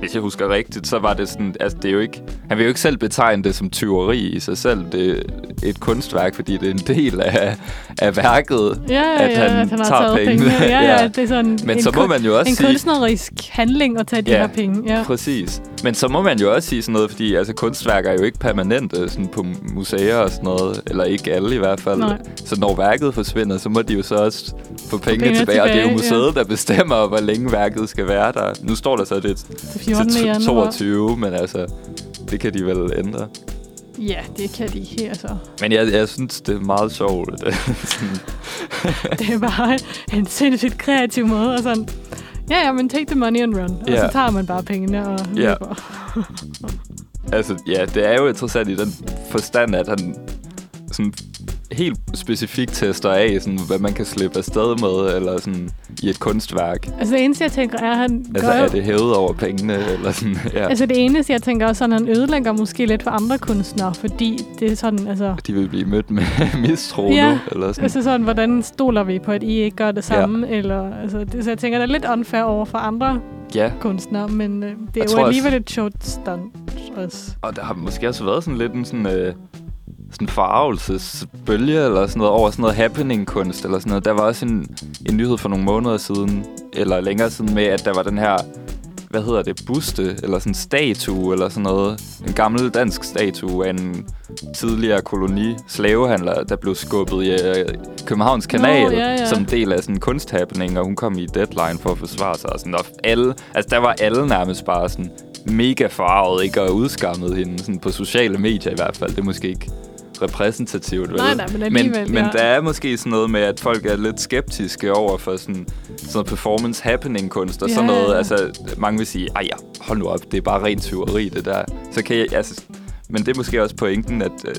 Speaker 1: hvis jeg husker rigtigt, så var det sådan, altså det er jo ikke, han vil jo ikke selv betegne det som tyveri i sig selv. Det er et kunstværk, fordi det er en del af, af værket.
Speaker 2: Ja, ja,
Speaker 1: at
Speaker 2: ja,
Speaker 1: han
Speaker 2: at han
Speaker 1: tager
Speaker 2: taget
Speaker 1: pengene.
Speaker 2: pengene. Ja, ja,
Speaker 1: Ja.
Speaker 2: det er sådan
Speaker 1: Men
Speaker 2: en,
Speaker 1: så må man jo også
Speaker 2: en
Speaker 1: sige...
Speaker 2: kunstnerisk handling at tage de
Speaker 1: Ja.
Speaker 2: her penge. Ja.
Speaker 1: Præcis. Men så må man jo også sige sådan noget, fordi altså, kunstværker er jo ikke permanente sådan på museer og sådan noget. Eller ikke alle i hvert fald.
Speaker 2: Nej.
Speaker 1: Så når værket forsvinder, så må de jo så også få pengene
Speaker 2: pengene
Speaker 1: tilbage. Og det er jo
Speaker 2: tilbage,
Speaker 1: museet, der bestemmer, hvor længe værket skal være der. Nu står der så, det
Speaker 2: 14.
Speaker 1: til
Speaker 2: januar.
Speaker 1: 22, men altså, det kan de vel ændre.
Speaker 2: Ja, det kan de ikke, altså.
Speaker 1: Men jeg, jeg synes, det er meget sjovt. Det, sådan,
Speaker 2: Det er bare en sindssygt kreativ måde. Og sådan, ja, ja, men take the money and run. Og
Speaker 1: Ja.
Speaker 2: så tager man bare pengene og
Speaker 1: Ja.
Speaker 2: løber.
Speaker 1: altså, ja, det er jo interessant i den forstand, at han sådan helt specifikt tester af, sådan, hvad man kan slippe afsted med, eller sådan i et kunstværk.
Speaker 2: Altså det eneste, jeg tænker, er, at han
Speaker 1: Altså,
Speaker 2: gør
Speaker 1: er det hævet over pengene, eller sådan, ja.
Speaker 2: Altså det eneste, jeg tænker også, sådan, at han ødelægger måske lidt for andre kunstnere, fordi det er sådan, altså...
Speaker 1: De vil blive mødt med mistro
Speaker 2: Ja,
Speaker 1: nu, eller sådan.
Speaker 2: Altså sådan, hvordan stoler vi på, at I ikke gør det samme? Ja. Eller, altså, det, så jeg tænker, det er lidt unfair over for andre
Speaker 1: Ja,
Speaker 2: kunstnere, men øh, det
Speaker 1: Jeg
Speaker 2: er jo
Speaker 1: også-
Speaker 2: alligevel et sjovt stunt også.
Speaker 1: og der har måske også været sådan lidt en sådan, øh, sådan forarvelsesbølge, eller sådan noget, over sådan noget happening-kunst, eller sådan noget. Der var også en, en nyhed for nogle måneder siden, eller længere siden med, at der var den her hvad hedder det, buste, eller sådan en statue, eller sådan noget. En gammel dansk statue af en tidligere koloni slavehandler, der blev skubbet i øh, Københavns Kanal,
Speaker 2: Nå, ja, ja.
Speaker 1: som del af sådan en kunsthappening, og hun kom i deadline for at forsvare sig. Og sådan, og alle, altså der var alle nærmest bare sådan mega farvet, ikke? Og udskammet hende, sådan på sociale medier i hvert fald. Det er måske ikke repræsentativt, vel?
Speaker 2: Nej, nej, men alligevel,
Speaker 1: men, men
Speaker 2: ja.
Speaker 1: der er måske sådan noget med, at folk er lidt skeptiske over for sådan, sådan noget performance happening kunst og
Speaker 2: Ja,
Speaker 1: sådan noget. Altså, mange vil sige, ej ja, hold nu op, det er bare rent tyveri, det der. Så kan jeg, altså, men det er måske også pointen, at øh,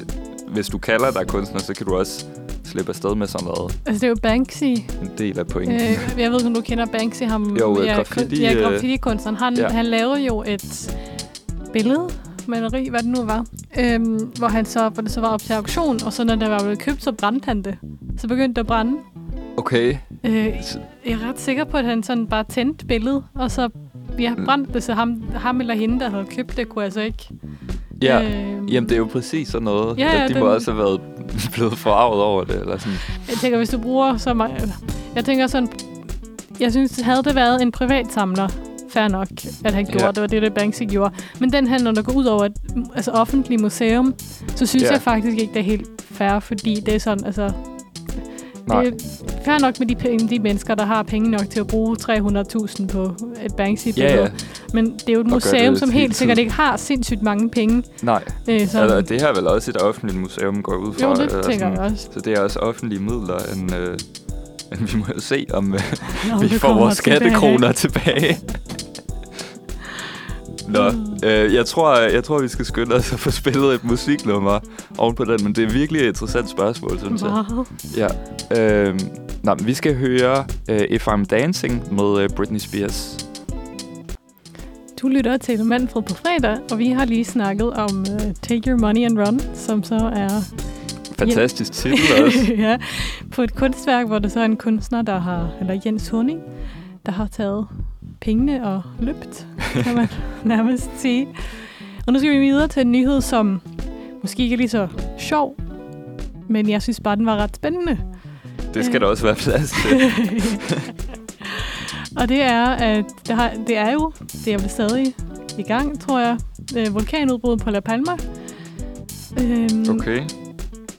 Speaker 1: hvis du kalder dig kunstner, så kan du også slippe afsted med sådan noget.
Speaker 2: Altså det er jo Banksy.
Speaker 1: En del af pointen.
Speaker 2: Øh, jeg ved ikke, om du kender Banksy. Ham,
Speaker 1: Jo, øh,
Speaker 2: ja,
Speaker 1: graffiti,
Speaker 2: Ja,
Speaker 1: øh,
Speaker 2: graffiti-kunstneren. Han,
Speaker 1: ja.
Speaker 2: han lavede jo et billede, maleri, hvad det nu var, øhm, hvor, han så, hvor det så var op til auktion, og så når der var blevet købt, så brændte han det. Så begyndte det at brænde.
Speaker 1: Okay.
Speaker 2: Øh, jeg er ret sikker på, at han sådan bare tændte billedet, og så ja,
Speaker 1: Mm.
Speaker 2: brændte det, så ham, ham eller hende, der havde købt det, kunne altså ikke...
Speaker 1: Ja,
Speaker 2: øhm,
Speaker 1: jamen det er jo præcis sådan noget.
Speaker 2: Ja, ja,
Speaker 1: de må
Speaker 2: den-
Speaker 1: også have været blevet forarvet over det, eller sådan.
Speaker 2: Jeg tænker, hvis du bruger så meget... Jeg tænker sådan... Jeg synes, havde det været en privat samler, fair nok, at han gjorde
Speaker 1: Ja.
Speaker 2: det, var det, det Banksy gjorde. Men den her, når der går ud over et altså offentligt museum, så synes
Speaker 1: Ja.
Speaker 2: jeg faktisk ikke, det er helt fair, fordi det er sådan, altså...
Speaker 1: Nej.
Speaker 2: Det er fair nok med de, penge, de mennesker, der har penge nok til at bruge 300.000 på et Banksy-billede.
Speaker 1: Ja, ja.
Speaker 2: Men det er jo et museum, som helt sikkert ikke har sindssygt mange penge.
Speaker 1: Nej,
Speaker 2: Øh, så,
Speaker 1: altså, det her er vel også et offentligt museum, går jeg ud fra.
Speaker 2: jo, det tænker jeg
Speaker 1: sådan.
Speaker 2: også.
Speaker 1: Så det er også offentlige midler, end, øh, vi må jo se, om øh,
Speaker 2: Nå,
Speaker 1: vi får vores
Speaker 2: tilbage.
Speaker 1: skattekroner tilbage. Nå, øh, jeg, tror, jeg tror, vi skal skynde os at få spillet et musiknummer oven på den, men det er virkelig et interessant spørgsmål, synes jeg. Ja. Øh, nå, men vi skal høre øh, If I'm Dancing med øh, Britney Spears.
Speaker 2: Du lytter til Manfred på fredag, og vi har lige snakket om uh, Take Your Money and Run, som så er
Speaker 1: Fantastisk titel også.
Speaker 2: ja, på et kunstværk, hvor der så er en kunstner, der har, eller Jens Horning, der har taget pengene og løbt, kan man nærmest sige. Og nu skal vi videre til en nyhed, som måske ikke er lige så sjov, men jeg synes bare, den var ret spændende.
Speaker 1: Det skal der også være plads til.
Speaker 2: og det er, at der har, det er jo, det er vel stadig i gang, tror jeg, øh, vulkanudbrud på La Palma. Øhm,
Speaker 1: Okay.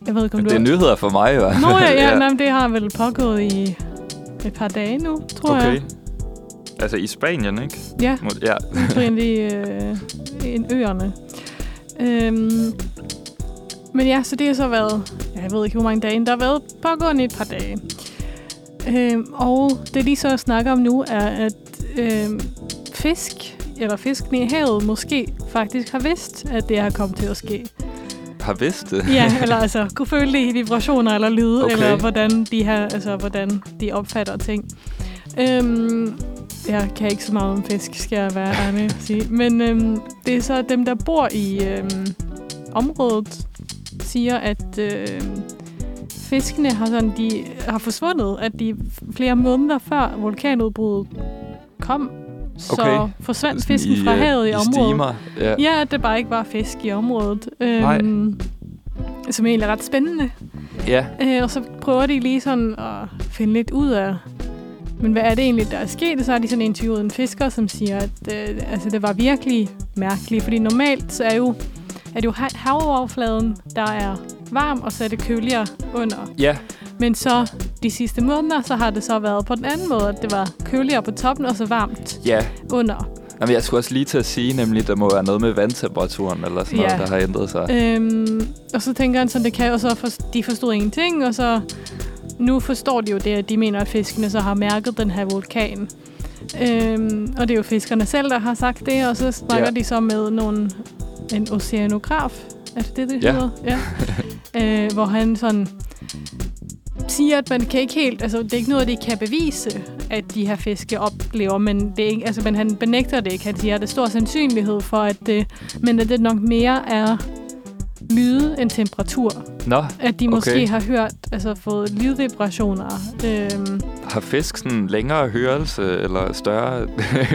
Speaker 2: Jeg ved ikke, om
Speaker 1: Det er nyheder for mig, hvert
Speaker 2: Nå ja, ja, ja. det har vel pågået i et par dage nu, tror
Speaker 1: Okay.
Speaker 2: jeg.
Speaker 1: Altså i Spanien, ikke?
Speaker 2: Ja,
Speaker 1: Ja.
Speaker 2: oprindeligt øh, en øerne. Øhm, men ja, så det har så været, jeg ved ikke, hvor mange dage, der har været pågående et par dage. Øhm, og det de så snakker om nu, er, at øhm, fisk, eller fiskene i havet, måske faktisk har vidst, at det har kommet til at ske.
Speaker 1: Har vidst det.
Speaker 2: Ja, eller altså kunne føle det i vibrationer eller lyde,
Speaker 1: Okay.
Speaker 2: eller hvordan de her, altså hvordan de opfatter ting. Øhm, jeg kan ikke så meget om fisk, skal jeg være ærlig at sige. Men øhm, det er så dem, der bor i øhm, området, siger, at øhm, fiskene har, sådan, de har forsvundet, at de flere måneder før vulkanudbruddet kom, så
Speaker 1: Okay.
Speaker 2: forsvandt
Speaker 1: Sådan
Speaker 2: fisken fra
Speaker 1: øh,
Speaker 2: havet i,
Speaker 1: i
Speaker 2: området.
Speaker 1: Steamer. Ja.
Speaker 2: Ja, at det bare ikke var fisk i området.
Speaker 1: Nej.
Speaker 2: Øhm, som egentlig er ret spændende.
Speaker 1: ja.
Speaker 2: Øh, og så prøver de lige sådan at finde lidt ud af, men hvad er det egentlig, der er sket? Så har de sådan interviewet en fisker, som siger, at øh, altså, det var virkelig mærkeligt. Fordi normalt så er, jo, det jo ha- havoverfladen, der er varm, og så er det køligere under.
Speaker 1: Ja,
Speaker 2: Men så de sidste måneder, så har det så været på den anden måde, at det var køligere på toppen, og så varmt
Speaker 1: ja.
Speaker 2: under.
Speaker 1: Jamen, jeg skulle også lige til at sige, nemlig, der må være noget med vandtemperaturen, eller sådan noget,
Speaker 2: Ja.
Speaker 1: der har ændret sig.
Speaker 2: Øhm, og så tænker han sådan, det kan, og så for, de forstod ingenting, og så nu forstår de jo det, at de mener, at fiskene så har mærket den her vulkan. Øhm, og det er jo fiskerne selv, der har sagt det, og så snakker
Speaker 1: Ja.
Speaker 2: de så med nogle, en oceanograf, er det det, det
Speaker 1: Ja.
Speaker 2: hedder? Ja. øh, hvor han sådan siger, at man kan ikke helt, altså det er ikke noget, de kan bevise, at de her fiske oplever, men, det er ikke, altså, men han benægter det ikke. Han siger, at der er stor sandsynlighed for, at det, men at det nok mere er lyde end temperatur.
Speaker 1: Nå,
Speaker 2: At de måske
Speaker 1: Okay.
Speaker 2: har hørt, altså fået lydvibrationer. Øhm,
Speaker 1: har fisk sådan længere hørelse, eller større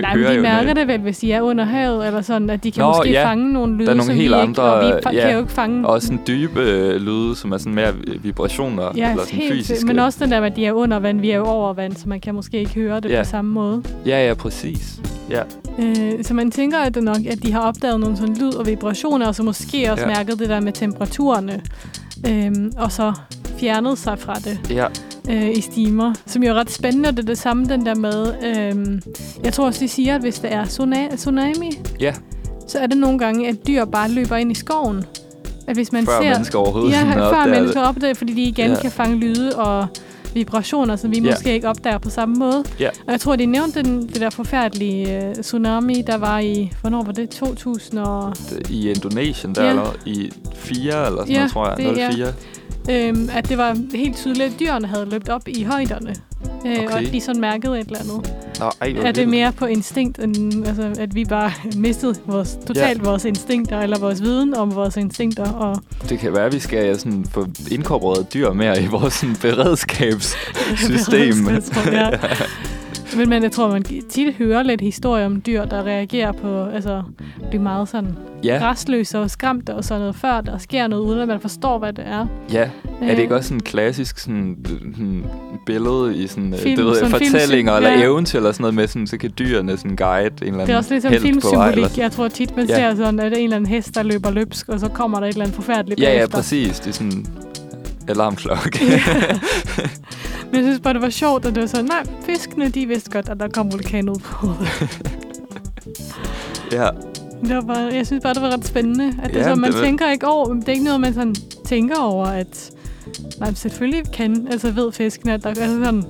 Speaker 2: nej, men de mærker det vel, hvis de er under havet, eller sådan, at de kan
Speaker 1: Nå,
Speaker 2: måske
Speaker 1: ja.
Speaker 2: fange nogle lyde,
Speaker 1: Der er nogle
Speaker 2: som
Speaker 1: helt
Speaker 2: vi ikke,
Speaker 1: andre,
Speaker 2: og vi
Speaker 1: ja,
Speaker 2: kan jo ikke fange
Speaker 1: Og sådan dybe øh, lyde, som er sådan mere vibrationer,
Speaker 2: Ja,
Speaker 1: eller sådan
Speaker 2: helt
Speaker 1: fysiske.
Speaker 2: Men også den der, at de er under vand, vi er jo over vand, så man kan måske ikke høre det
Speaker 1: Ja.
Speaker 2: på samme måde.
Speaker 1: Ja, ja, præcis. Ja,
Speaker 2: Øh, så man tænker, at det nok, at de har opdaget nogle sådan lyd og vibrationer, og så måske også
Speaker 1: ja.
Speaker 2: mærket det der med temperaturerne, øh, og så fjernet sig fra det
Speaker 1: ja,
Speaker 2: øh, i stimer, som jo er ret spændende, og det er det samme den der med, øh, jeg tror også, de siger, at hvis der er tsuna- tsunami,
Speaker 1: ja.
Speaker 2: så er det nogle gange, at dyr bare løber ind i skoven. At hvis man
Speaker 1: Før
Speaker 2: ser,
Speaker 1: mennesker overhovedet
Speaker 2: ja, før
Speaker 1: opdager
Speaker 2: mennesker opdager det, fordi de igen
Speaker 1: ja.
Speaker 2: kan fange lyde og vibrationer, som vi
Speaker 1: Ja.
Speaker 2: ja. måske ikke opdager på samme måde.
Speaker 1: Ja.
Speaker 2: Og jeg tror, de nævnte den, det der forfærdelige uh, tsunami, der var i, hvornår var det? 2000 og...
Speaker 1: I Indonesien, der
Speaker 2: Ja.
Speaker 1: eller i 4 eller sådan
Speaker 2: Ja,
Speaker 1: noget, tror jeg.
Speaker 2: det er-
Speaker 1: 04.
Speaker 2: Øhm, at det var helt tydeligt, at dyrene havde løbet op i højderne. Øh,
Speaker 1: Okay.
Speaker 2: Og at de sådan mærkede et eller andet.
Speaker 1: Nå, ej,
Speaker 2: Er det mere på instinkt, end altså, at vi bare mistede vores, totalt vores instinkter, eller vores viden om vores instinkter. Og
Speaker 1: Det kan være, at vi skal sådan, få inkorporeret dyr mere i vores sådan, beredskabssystem.
Speaker 2: Beredskabsrum, ja. Men, men jeg tror, man tit hører lidt historier om dyr, der reagerer på, altså, bliver meget sådan
Speaker 1: ja,
Speaker 2: restløse og skræmte og sådan noget, før der sker noget, uden at man forstår, hvad det er.
Speaker 1: ja. Er det
Speaker 2: Øh,
Speaker 1: ikke også sådan en klassisk sådan, sådan billede i sådan,
Speaker 2: Film,
Speaker 1: det ved,
Speaker 2: sådan
Speaker 1: fortællinger eller
Speaker 2: ja.
Speaker 1: eventyr eller sådan noget med, sådan, så kan dyrene sådan guide en eller anden
Speaker 2: Det er også lidt som
Speaker 1: eller
Speaker 2: filmsymbolik. Jeg tror tit, man
Speaker 1: Ja.
Speaker 2: ser sådan, at det er en eller anden hest, der løber løbsk, og så kommer der et eller andet forfærdeligt
Speaker 1: Ja, ja,
Speaker 2: bagefter.
Speaker 1: præcis. Det er sådan alarmklokke.
Speaker 2: Men jeg synes bare, det var sjovt, at det var sådan, nej, fiskene, de vidste godt, at der kom vulkanudbrud.
Speaker 1: Ja,
Speaker 2: Det var bare, jeg synes bare, det var ret spændende. At det
Speaker 1: Ja,
Speaker 2: så, man
Speaker 1: det
Speaker 2: tænker ikke over, det er ikke noget, man sådan tænker over, at nej, selvfølgelig kan, altså ved fiskene, at der er sådan,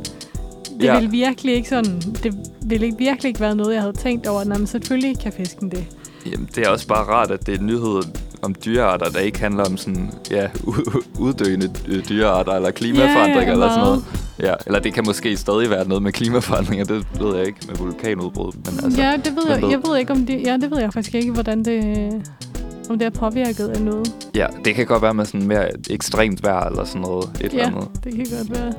Speaker 2: det
Speaker 1: Ja.
Speaker 2: ville virkelig ikke sådan, det ville ikke, virkelig ikke være noget, jeg havde tænkt over, nej, men selvfølgelig kan fisken det.
Speaker 1: Jamen, det er også bare rart, at det er en nyhed om dyrearter, der ikke handler om sådan, ja, uddøende dyrearter eller klimaforandringer
Speaker 2: Ja,
Speaker 1: eller sådan noget. Ja, eller det kan måske stadig være noget med klimaforandringer, det ved jeg ikke med vulkanudbrud. Men altså,
Speaker 2: ja, det ved jeg,
Speaker 1: ved.
Speaker 2: jeg ved ikke, om det, ja, det ved jeg faktisk ikke, hvordan det, om det er påvirket af noget.
Speaker 1: ja, det kan godt være med sådan mere ekstremt vejr eller sådan noget. Et
Speaker 2: Ja.
Speaker 1: eller andet.
Speaker 2: Det kan godt være.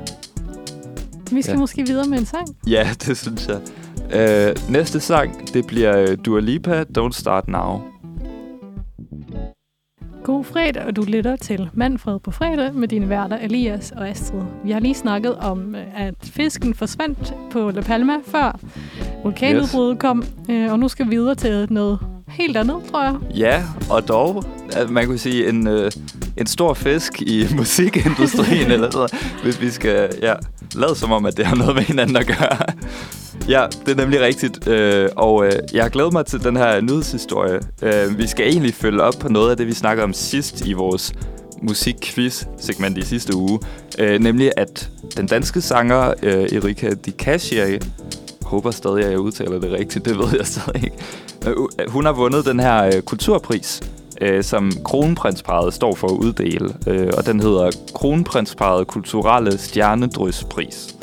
Speaker 2: Vi skal
Speaker 1: Ja.
Speaker 2: ja. måske videre med en sang.
Speaker 1: Ja, det synes jeg. Øh, næste sang, det bliver øh, Dua Lipa, Don't Start Now.
Speaker 2: God fredag, og du lytter til Manfred på fredag med dine værter Elias og Astrid. Vi har lige snakket om, øh, at fisken forsvandt på La Palma før vulkanudbruddet yes. kom, øh, og nu skal vi videre til noget helt andet, tror jeg.
Speaker 1: Ja, og dog, at man kunne sige, en, øh, en stor fisk i musikindustrien, eller sådan hvis vi skal ja, lade som om, at det har noget med hinanden at gøre. Ja, det er nemlig rigtigt, øh, og øh, jeg har glædet mig til den her nyhedshistorie. Øh, vi skal egentlig følge op på noget af det, vi snakkede om sidst i vores musikquiz-segment i sidste uge. Øh, nemlig, at den danske sanger øh, Erika Di håber stadig, at jeg udtaler det rigtigt, det ved jeg stadig ikke. Øh, øh hun har vundet den her øh, kulturpris, øh, som Kronprinsparet står for at uddele, øh, og den hedder Kronprinsparet Kulturelle Stjernedryspris.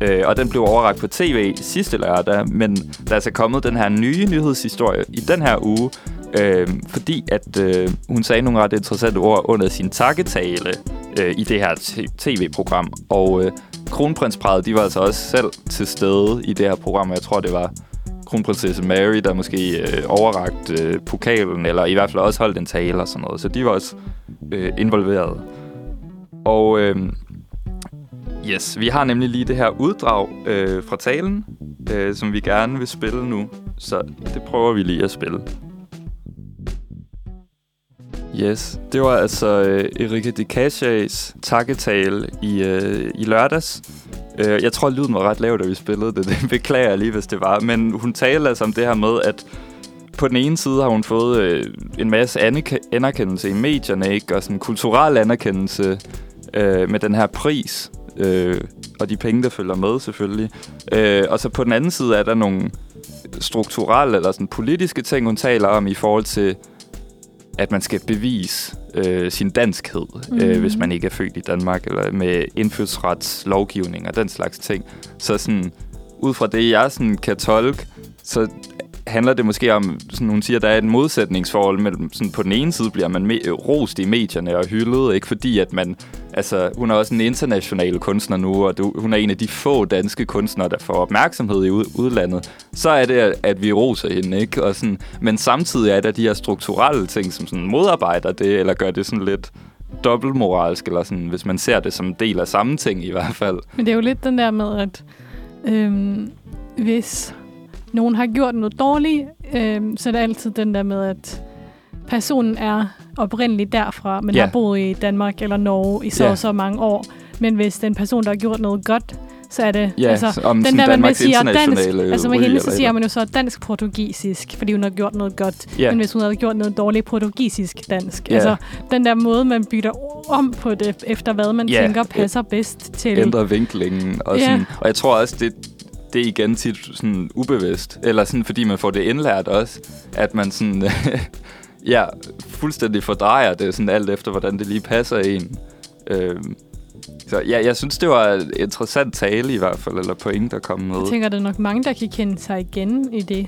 Speaker 1: Øh, og den blev overragt på tv sidste lørdag, men der er altså kommet den her nye nyhedshistorie i den her uge, øh, fordi at øh, hun sagde nogle ret interessante ord under sin takketale øh, i det her tv-program. Og øh, kronprinsparet, de var altså også selv til stede i det her program, og jeg tror, det var kronprinsesse Mary, der måske øh, overragt øh, pokalen, eller i hvert fald også holdt en tale og sådan noget. Så de var også øh, involveret. Og øh, yes, vi har nemlig lige det her uddrag øh, fra talen, øh, som vi gerne vil spille nu. Så det prøver vi lige at spille. Yes, det var altså øh, Erika de Cachas takketale i, øh, i lørdags. Øh, jeg tror, lyden var ret lav, da vi spillede det. Det beklager jeg lige, hvis det var. Men hun talte altså om det her med, at på den ene side har hun fået øh, en masse anerkendelse i medierne, ikke? og sådan kulturel anerkendelse øh, med den her pris, øh, og de penge, der følger med selvfølgelig. Øh, og så på den anden side er der nogle strukturelle eller sådan politiske ting, hun taler om i forhold til, at man skal bevise øh, sin danskhed, mm. øh,
Speaker 2: Mhm.
Speaker 1: hvis man ikke er født i Danmark, eller med indfødsretslovgivning og den slags ting. Så sådan, ud fra det, jeg sådan kan tolke, så handler det måske om, sådan hun siger, der er et modsætningsforhold mellem, sådan på den ene side bliver man me- rost i medierne og hyldet, ikke fordi at man, altså hun er også en international kunstner nu, og du, hun er en af de få danske kunstnere, der får opmærksomhed i ud- udlandet, så er det, at, at vi roser hende, ikke? Og sådan, men samtidig er der de her strukturelle ting, som sådan modarbejder det, eller gør det sådan lidt dobbeltmoralsk, eller sådan, hvis man ser det som en del af samme ting i hvert fald.
Speaker 2: Men det er jo lidt den der med, at øhm, hvis nogen har gjort noget dårligt, øhm, så er det altid den der med, at personen er oprindeligt derfra, men
Speaker 1: Ja.
Speaker 2: har boet i Danmark eller Norge i så og så mange år. Men hvis den person, der har gjort noget godt, så er det...
Speaker 1: Ja,
Speaker 2: altså,
Speaker 1: om
Speaker 2: den der, man
Speaker 1: Danmarks
Speaker 2: siger dansk, altså med hende, så siger man jo så dansk-portugisisk, fordi hun har gjort noget godt.
Speaker 1: Ja.
Speaker 2: Men hvis hun havde gjort noget dårligt portugisisk-dansk.
Speaker 1: Ja.
Speaker 2: Altså, den der måde, man bytter om på det, efter hvad man
Speaker 1: Ja.
Speaker 2: tænker passer bedst til...
Speaker 1: ændrer vinklingen. Og, sådan, og jeg tror også, det, det er igen tit sådan ubevidst. Eller sådan, fordi man får det indlært også, at man sådan... ja, fuldstændig fordrejer det sådan alt efter, hvordan det lige passer en. Øhm, så ja, jeg synes, det var et interessant tale i hvert fald, eller point, der kom med.
Speaker 2: Jeg tænker, der er nok mange, der kan kende sig igen i det.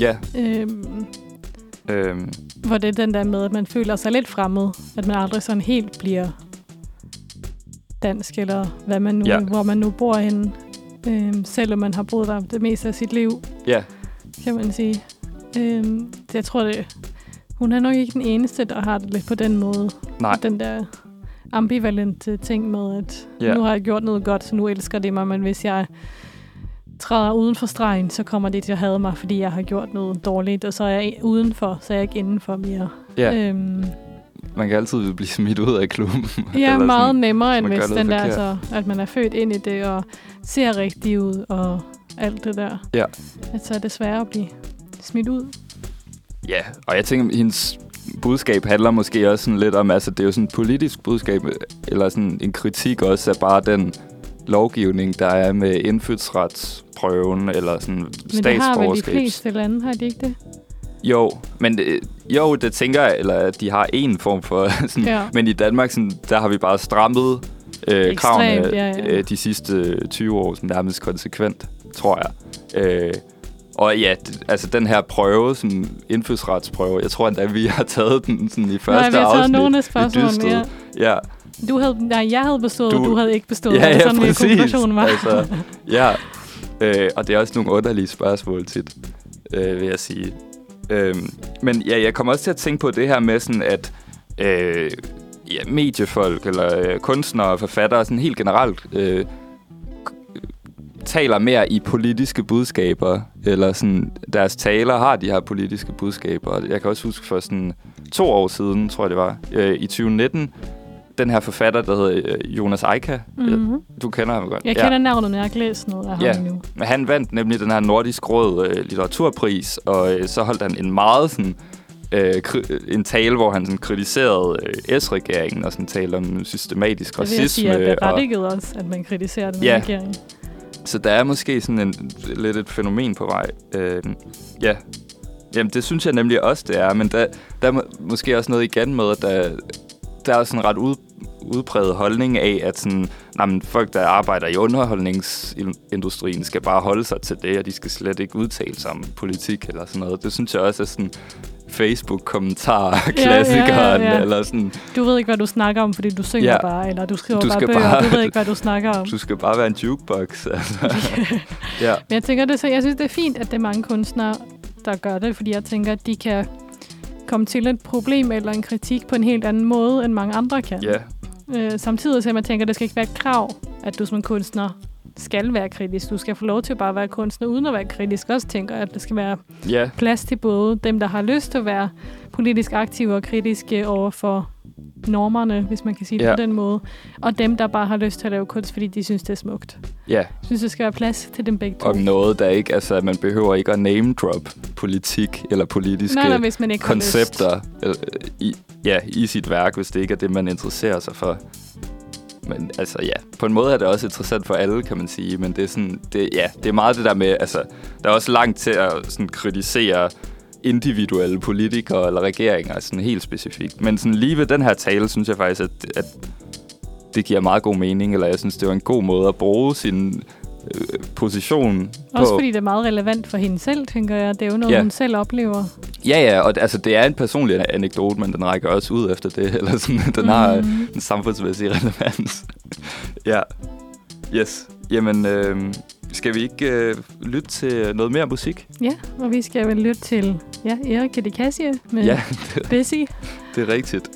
Speaker 1: Ja,
Speaker 2: Øhm,
Speaker 1: øhm,
Speaker 2: hvor det er den der med, at man føler sig lidt fremmed. At man aldrig sådan helt bliver dansk, eller hvad man nu,
Speaker 1: ja.
Speaker 2: hvor man nu bor henne. Øhm, selvom man har boet der det meste af sit liv,
Speaker 1: ja,
Speaker 2: kan man sige. Øhm, jeg tror, det, hun er nok ikke den eneste, der har det lidt på den måde.
Speaker 1: nej,
Speaker 2: Den der ambivalente ting med, at
Speaker 1: ja.
Speaker 2: nu har jeg gjort noget godt, så nu elsker det mig, men hvis jeg træder uden for stregen, så kommer det til at hade mig, fordi jeg har gjort noget dårligt, og så er jeg udenfor, så er jeg ikke indenfor mere.
Speaker 1: ja.
Speaker 2: Øhm,
Speaker 1: man kan altid blive smidt ud af klubben.
Speaker 2: Ja,
Speaker 1: Eller
Speaker 2: meget
Speaker 1: sådan,
Speaker 2: nemmere, end hvis den der,
Speaker 1: forkert.
Speaker 2: altså, at man er født ind i det, og ser rigtig ud, og alt det der.
Speaker 1: Ja.
Speaker 2: At så er det sværere at blive smidt ud.
Speaker 1: Ja, og jeg tænker, hendes budskab handler måske også sådan lidt om, altså det er jo sådan et politisk budskab, eller sådan en kritik også af bare den lovgivning, der er med indfødsretsprøven, eller sådan
Speaker 2: Men det har vel de fleste lande, har de ikke det?
Speaker 1: Jo, men det, jo, det tænker jeg, eller at de har en form for... Sådan,
Speaker 2: Ja.
Speaker 1: Men i Danmark, sådan, der har vi bare strammet øh, kravene
Speaker 2: Ekstremt, ja, ja.
Speaker 1: Øh, de sidste 20 år, sådan nærmest konsekvent, tror jeg. Øh, og ja, altså den her prøve, sådan indfødsretsprøve, jeg tror endda, vi har taget den sådan i første
Speaker 2: Nej, vi har taget
Speaker 1: afsnit.
Speaker 2: nogle af spørgsmålene, ja.
Speaker 1: Ja,
Speaker 2: Du havde, nej, jeg havde bestået,
Speaker 1: Du-
Speaker 2: og du havde ikke bestået.
Speaker 1: ja,
Speaker 2: Var det
Speaker 1: ja,
Speaker 2: sådan,
Speaker 1: præcis.
Speaker 2: var.
Speaker 1: Altså, ja. Øh, og det er også nogle underlige spørgsmål tit, øh, vil jeg sige. Øh, men ja, jeg kommer også til at tænke på det her med sådan, at øh, ja, mediefolk eller øh, kunstnere og forfattere sådan helt generelt øh, taler mere i politiske budskaber, eller sådan, deres taler har de her politiske budskaber. Og Jeg kan også huske for sådan to år siden, tror jeg det var, øh, i 2019, den her forfatter, der hedder øh, Jonas Eika.
Speaker 2: Mm-hmm.
Speaker 1: Du kender ham godt.
Speaker 2: Jeg kender navnet, men jeg har ikke læst noget af ham
Speaker 1: Ja.
Speaker 2: endnu.
Speaker 1: Men han vandt nemlig den her Nordisk Råd øh, litteraturpris, og øh, så holdt han en meget sådan, øh, en tale, hvor han sådan, kritiserede øh, S-regeringen og sådan talte om systematisk
Speaker 2: Det vil jeg
Speaker 1: racisme.
Speaker 2: sige, at det er
Speaker 1: og,
Speaker 2: berettiget også, at man kritiserer den
Speaker 1: Ja.
Speaker 2: ja. regering.
Speaker 1: så der er måske sådan en, lidt et fænomen på vej. Øh, ja, Jamen, det synes jeg nemlig også, det er. Men der, der er må, måske også noget igen med, at der, der er sådan ret ud, udpræget holdning af, at sådan, nej, men folk, der arbejder i underholdningsindustrien, skal bare holde sig til det, og de skal slet ikke udtale sig om politik eller sådan noget. Det synes jeg også er sådan Facebook-kommentar-klassikeren,
Speaker 2: ja, ja.
Speaker 1: eller sådan,
Speaker 2: Du ved ikke, hvad du snakker om, fordi du synger
Speaker 1: Ja.
Speaker 2: ja. bare, eller du skriver
Speaker 1: Du
Speaker 2: bare bøger,
Speaker 1: bare-
Speaker 2: du ved ikke, hvad du snakker om.
Speaker 1: du skal bare være en jukebox. Altså. ja.
Speaker 2: Men jeg tænker, det, så jeg synes, det er fint, at det er mange kunstnere, der gør det, fordi jeg tænker, at de kan komme til et problem eller en kritik på en helt anden måde, end mange andre kan.
Speaker 1: ja,
Speaker 2: Øh, samtidig så jeg tænker, at det skal ikke være et krav, at du som kunstner skal være kritisk. Du skal få lov til bare at være kunstner uden at være kritisk. Også tænker at der skal være
Speaker 1: ja,
Speaker 2: plads til både dem, der har lyst til at være politisk aktive og kritiske over for normerne, hvis man kan sige det
Speaker 1: Ja.
Speaker 2: på den måde, og dem, der bare har lyst til at lave kunst, fordi de synes, det er smukt.
Speaker 1: ja.
Speaker 2: Jeg synes, der skal være plads til dem begge to.
Speaker 1: om noget, der ikke... Altså, man behøver ikke at name drop politik eller politiske
Speaker 2: Nej, nej, hvis man ikke
Speaker 1: koncepter øh, i, ja, i sit værk, hvis det ikke er det, man interesserer sig for. Men altså, ja, på en måde er det også interessant for alle, kan man sige. Men det er, sådan, det, ja, det er meget det der med, altså, der er også langt til at sådan, kritisere individuelle politikere eller regeringer, sådan helt specifikt. Men sådan, lige ved den her tale, synes jeg faktisk, at, at det giver meget god mening, eller jeg synes, det var en god måde at bruge sin øh, position
Speaker 2: Også
Speaker 1: på.
Speaker 2: fordi det er meget relevant for hende selv, tænker jeg. Det er jo noget,
Speaker 1: Ja.
Speaker 2: hun selv oplever.
Speaker 1: Ja, ja, og altså, det er en personlig anekdote, men den rækker også ud efter det, eller sådan, den har
Speaker 2: Mhm.
Speaker 1: en samfundsmæssig relevans. ja, yes. Jamen, øh, skal vi ikke øh, lytte til noget mere musik?
Speaker 2: Ja, og vi skal vel lytte til ja, Erik Kedikassie med
Speaker 1: Ja,
Speaker 2: Busy.
Speaker 1: det er rigtigt.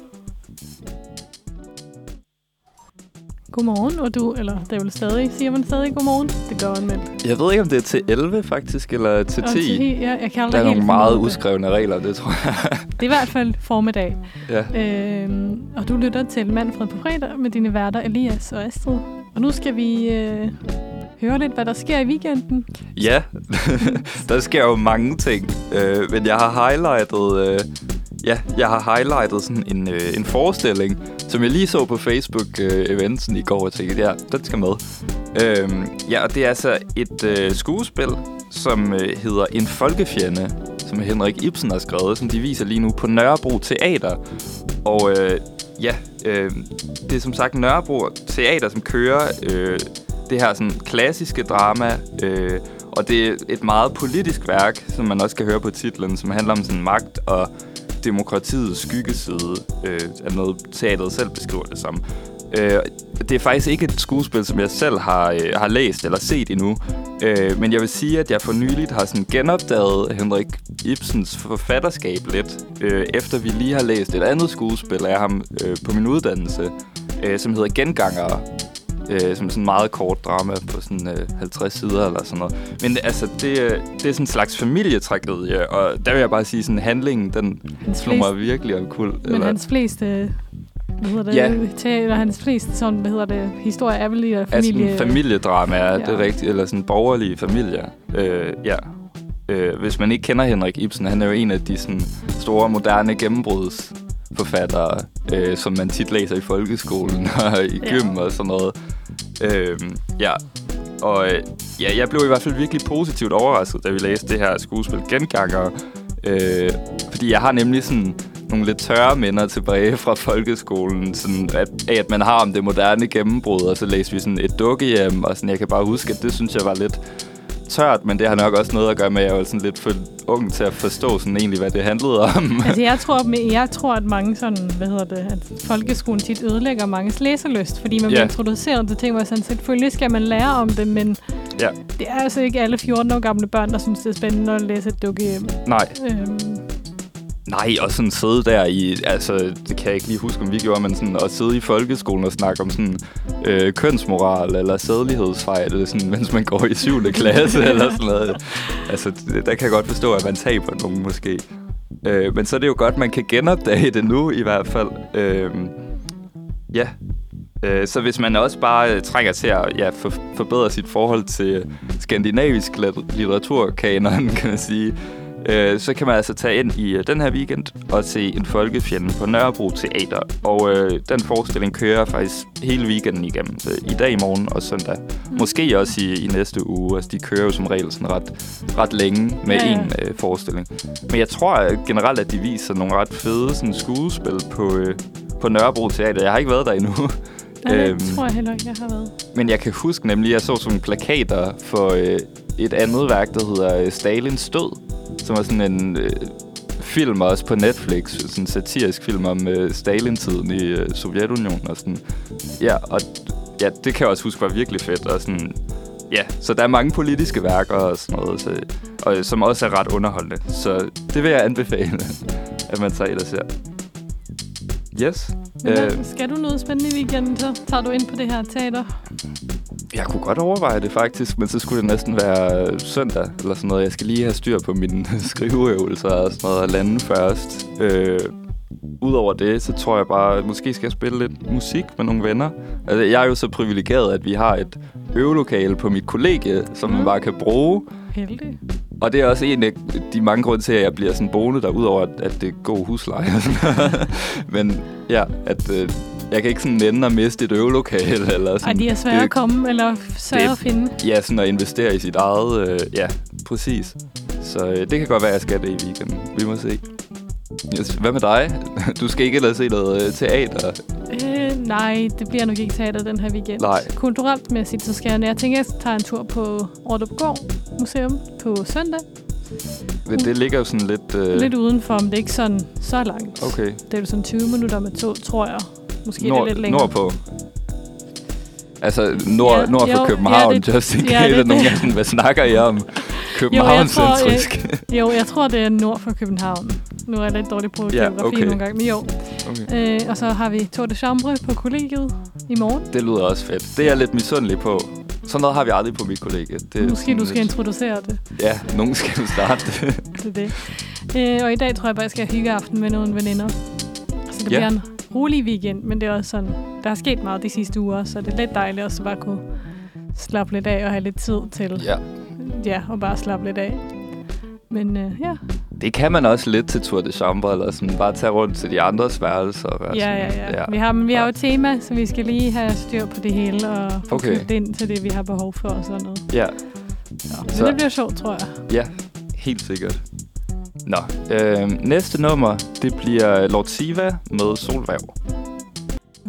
Speaker 2: Godmorgen, og du, eller det er vel stadig, siger man stadig godmorgen? Det gør man vel.
Speaker 1: Jeg ved ikke, om det er til 11 faktisk, eller til
Speaker 2: Og
Speaker 1: 10.
Speaker 2: til, ja, jeg kan aldrig
Speaker 1: Der er nogle meget
Speaker 2: ud af det.
Speaker 1: uskrevne regler, det tror jeg.
Speaker 2: Det er i hvert fald formiddag.
Speaker 1: ja.
Speaker 2: Øhm, og du lytter til Manfred på fredag med dine værter Elias og Astrid. Og nu skal vi øh, høre lidt, hvad der sker i weekenden.
Speaker 1: Ja, der sker jo mange ting, øh, men jeg har highlightet, øh, ja, jeg har highlightet sådan en, øh, en forestilling, som jeg lige så på Facebook øh, eventsen i går, og tænkte, ja, den skal med. Øh, ja, og det er altså et øh, skuespil, som øh, hedder En Folkefjende, som Henrik Ibsen har skrevet, som de viser lige nu på Nørrebro Teater. Og øh, ja, øh, det er som sagt Nørrebro Teater, som kører øh, det her sådan klassiske drama, øh, og det er et meget politisk værk, som man også kan høre på titlen, som handler om sådan magt og demokratiets skyggeside, øh, er noget teateret selv beskriver det som. Øh, det er faktisk ikke et skuespil, som jeg selv har, øh, har læst eller set endnu, øh, men jeg vil sige, at jeg for nyligt har sådan genopdaget Henrik Ibsens forfatterskab lidt, øh, efter vi lige har læst et andet skuespil af ham øh, på min uddannelse, øh, som hedder Gengangere, øh, som sådan meget kort drama på sådan øh, 50 sider eller sådan noget. Men altså, det, øh, det er sådan en slags familietragedie, og der vil jeg bare sige, sådan handlingen, den
Speaker 2: Hans
Speaker 1: mig
Speaker 2: flest,
Speaker 1: virkelig omkuld.
Speaker 2: men hans fleste... Hvad hedder det?
Speaker 1: Ja.
Speaker 2: Teater, hans fleste sådan, hvad hedder det? Historie er vel familie...
Speaker 1: sådan familiedrama, ja. det er rigtigt, eller sådan borgerlige familier. Øh, ja. Øh, hvis man ikke kender Henrik Ibsen, han er jo en af de sådan, store, moderne gennembrudsforfattere, øh, som man tit læser i folkeskolen og i
Speaker 2: Ja.
Speaker 1: gym og sådan noget. Øh, ja, og øh, ja, jeg blev i hvert fald virkelig positivt overrasket, da vi læste det her skuespil Genganger. Øh, fordi jeg har nemlig sådan nogle lidt tørre minder tilbage fra folkeskolen, sådan at, af at man har om det moderne gennembrud, og så læste vi sådan et dukkehjem, og sådan, jeg kan bare huske, at det synes jeg var lidt tørt, men det har nok også noget at gøre med, at jeg var sådan lidt for ung til at forstå sådan egentlig, hvad det handlede om.
Speaker 2: Altså, jeg tror, jeg tror, at mange sådan, hvad hedder det, at folkeskolen tit ødelægger manges læselyst, fordi man
Speaker 1: Ja.
Speaker 2: bliver introduceret til ting, hvor sådan, selvfølgelig skal man lære om det, men
Speaker 1: Ja.
Speaker 2: det er altså ikke alle 14 år gamle børn, der synes, det er spændende at læse et dukkehjem.
Speaker 1: Nej,
Speaker 2: Øhm,
Speaker 1: Nej, og sådan sidde der i, altså det kan jeg ikke lige huske, om vi gjorde, men sådan at sidde i folkeskolen og snakke om sådan øh, kønsmoral eller sædlighedsfejl, eller sådan, mens man går i 7. klasse eller sådan noget. Altså, det, der kan jeg godt forstå, at man taber nogen måske. Øh, men så er det jo godt, man kan genopdage det nu i hvert fald. Øh, ja, Så hvis man også bare øh, trænger til at ja, for, forbedre sit forhold til skandinavisk lit- litteraturkanon, kan man sige, øh, så kan man altså tage ind i øh, den her weekend og se En Folkefjende på Nørrebro Teater. Og øh, den forestilling kører faktisk hele weekenden igennem. Så I dag, i morgen og søndag.
Speaker 2: Mm.
Speaker 1: Måske også i, i næste uge. Altså, de kører jo som regel sådan ret, ret længe med
Speaker 2: Ja, ja.
Speaker 1: en øh, forestilling. Men jeg tror øh, generelt, at de viser nogle ret fede sådan, skuespil på, øh, på Nørrebro Teater. Jeg har ikke været der endnu.
Speaker 2: Nej, det
Speaker 1: Øhm.
Speaker 2: tror jeg heller ikke, jeg har været.
Speaker 1: Men jeg kan huske nemlig, at jeg så sådan plakater for øh, et andet værk, der hedder øh, Stalins Død, som var sådan en øh, film også på Netflix, sådan en satirisk film om øh, Stalin-tiden i øh, Sovjetunionen og sådan. Ja, og ja, det kan jeg også huske var virkelig fedt og sådan. Ja, så der er mange politiske værker og sådan noget, så, og, som også er ret underholdende. Så det vil jeg anbefale, at man tager ind og ser. Yes. Øh.
Speaker 2: øh. skal du noget spændende i weekenden, så tager du ind på det her teater.
Speaker 1: Jeg kunne godt overveje det faktisk, men så skulle det næsten være øh, søndag eller sådan noget. Jeg skal lige have styr på mine skriveøvelser og sådan noget og lande først. Øh, Udover det, så tror jeg bare, at måske skal jeg spille lidt musik med nogle venner. Altså, jeg er jo så privilegeret, at vi har et øvelokale på mit kollegie, som man
Speaker 2: Mm.
Speaker 1: bare kan bruge.
Speaker 2: Heldig.
Speaker 1: Og det er også en af de mange grunde til, at jeg bliver sådan boende der, udover at, at det er god husleje. Men ja, at øh, jeg kan ikke sådan ende at miste et øvelokale. Eller sådan.
Speaker 2: Ej, de er svære
Speaker 1: Det-
Speaker 2: at komme, eller svære
Speaker 1: det-
Speaker 2: at finde.
Speaker 1: Ja, sådan at investere i sit eget. Øh, ja, præcis. Så øh, det kan godt være, at jeg skal det i weekenden. Vi må se. Hvad med dig? Du skal ikke ellers se noget øh, teater?
Speaker 2: Øh, nej, det bliver nok ikke teater den her weekend.
Speaker 1: Nej.
Speaker 2: Kulturelt mæssigt, så skal jeg, jeg tænker, jeg tager en tur på Ordrupgård Museum på søndag.
Speaker 1: Men det ligger jo sådan lidt... Øh,
Speaker 2: Lidt udenfor, men det er ikke sådan så langt.
Speaker 1: Okay.
Speaker 2: Det er jo sådan 20 minutter med tog, tror jeg. Måske
Speaker 1: Nord,
Speaker 2: er det lidt længere.
Speaker 1: nordpå. Altså nord,
Speaker 2: Ja,
Speaker 1: nord for
Speaker 2: jo,
Speaker 1: København,
Speaker 2: ja, det-
Speaker 1: just in
Speaker 2: ja,
Speaker 1: case,
Speaker 2: det-
Speaker 1: at nogen af hvad snakker I om? Københavnscentrisk.
Speaker 2: Jo, jeg tror, det er nord for København. Nu er jeg lidt dårlig på
Speaker 1: Ja,
Speaker 2: geografi
Speaker 1: okay.
Speaker 2: nogle gange, men jo.
Speaker 1: okay.
Speaker 2: Øh, og så har vi Tour de Chambre på kollegiet i morgen.
Speaker 1: Det lyder også fedt. Det er jeg lidt misundelig på. Sådan noget har vi aldrig på mit kollega. Det
Speaker 2: Måske du skal
Speaker 1: lidt-
Speaker 2: introducere det.
Speaker 1: Ja, nogen skal jo starte det.
Speaker 2: Det er det. Øh, og i dag tror jeg bare, jeg skal have hyggeaften med nogle veninder. Så det
Speaker 1: Ja.
Speaker 2: bliver en rolig weekend, men det er også sådan, der er sket meget de sidste uger, så det er lidt dejligt også bare kunne slappe lidt af og have lidt tid til,
Speaker 1: ja.
Speaker 2: Ja, og bare slappe lidt af. Men øh, ja,
Speaker 1: Det kan man også lidt til Tour de Chambre, eller sådan bare tage rundt til de andres værelser. Og være
Speaker 2: ja,
Speaker 1: sådan,
Speaker 2: ja, ja. Vi har, vi har jo et tema, så vi skal lige have styr på det hele og
Speaker 1: Okay.
Speaker 2: ind til det, vi har behov for og sådan noget.
Speaker 1: Ja,
Speaker 2: Ja. Men
Speaker 1: Så-
Speaker 2: det bliver sjovt, tror jeg.
Speaker 1: ja, helt sikkert. Nå, øh, næste nummer, det bliver Lord Siva med Solværv.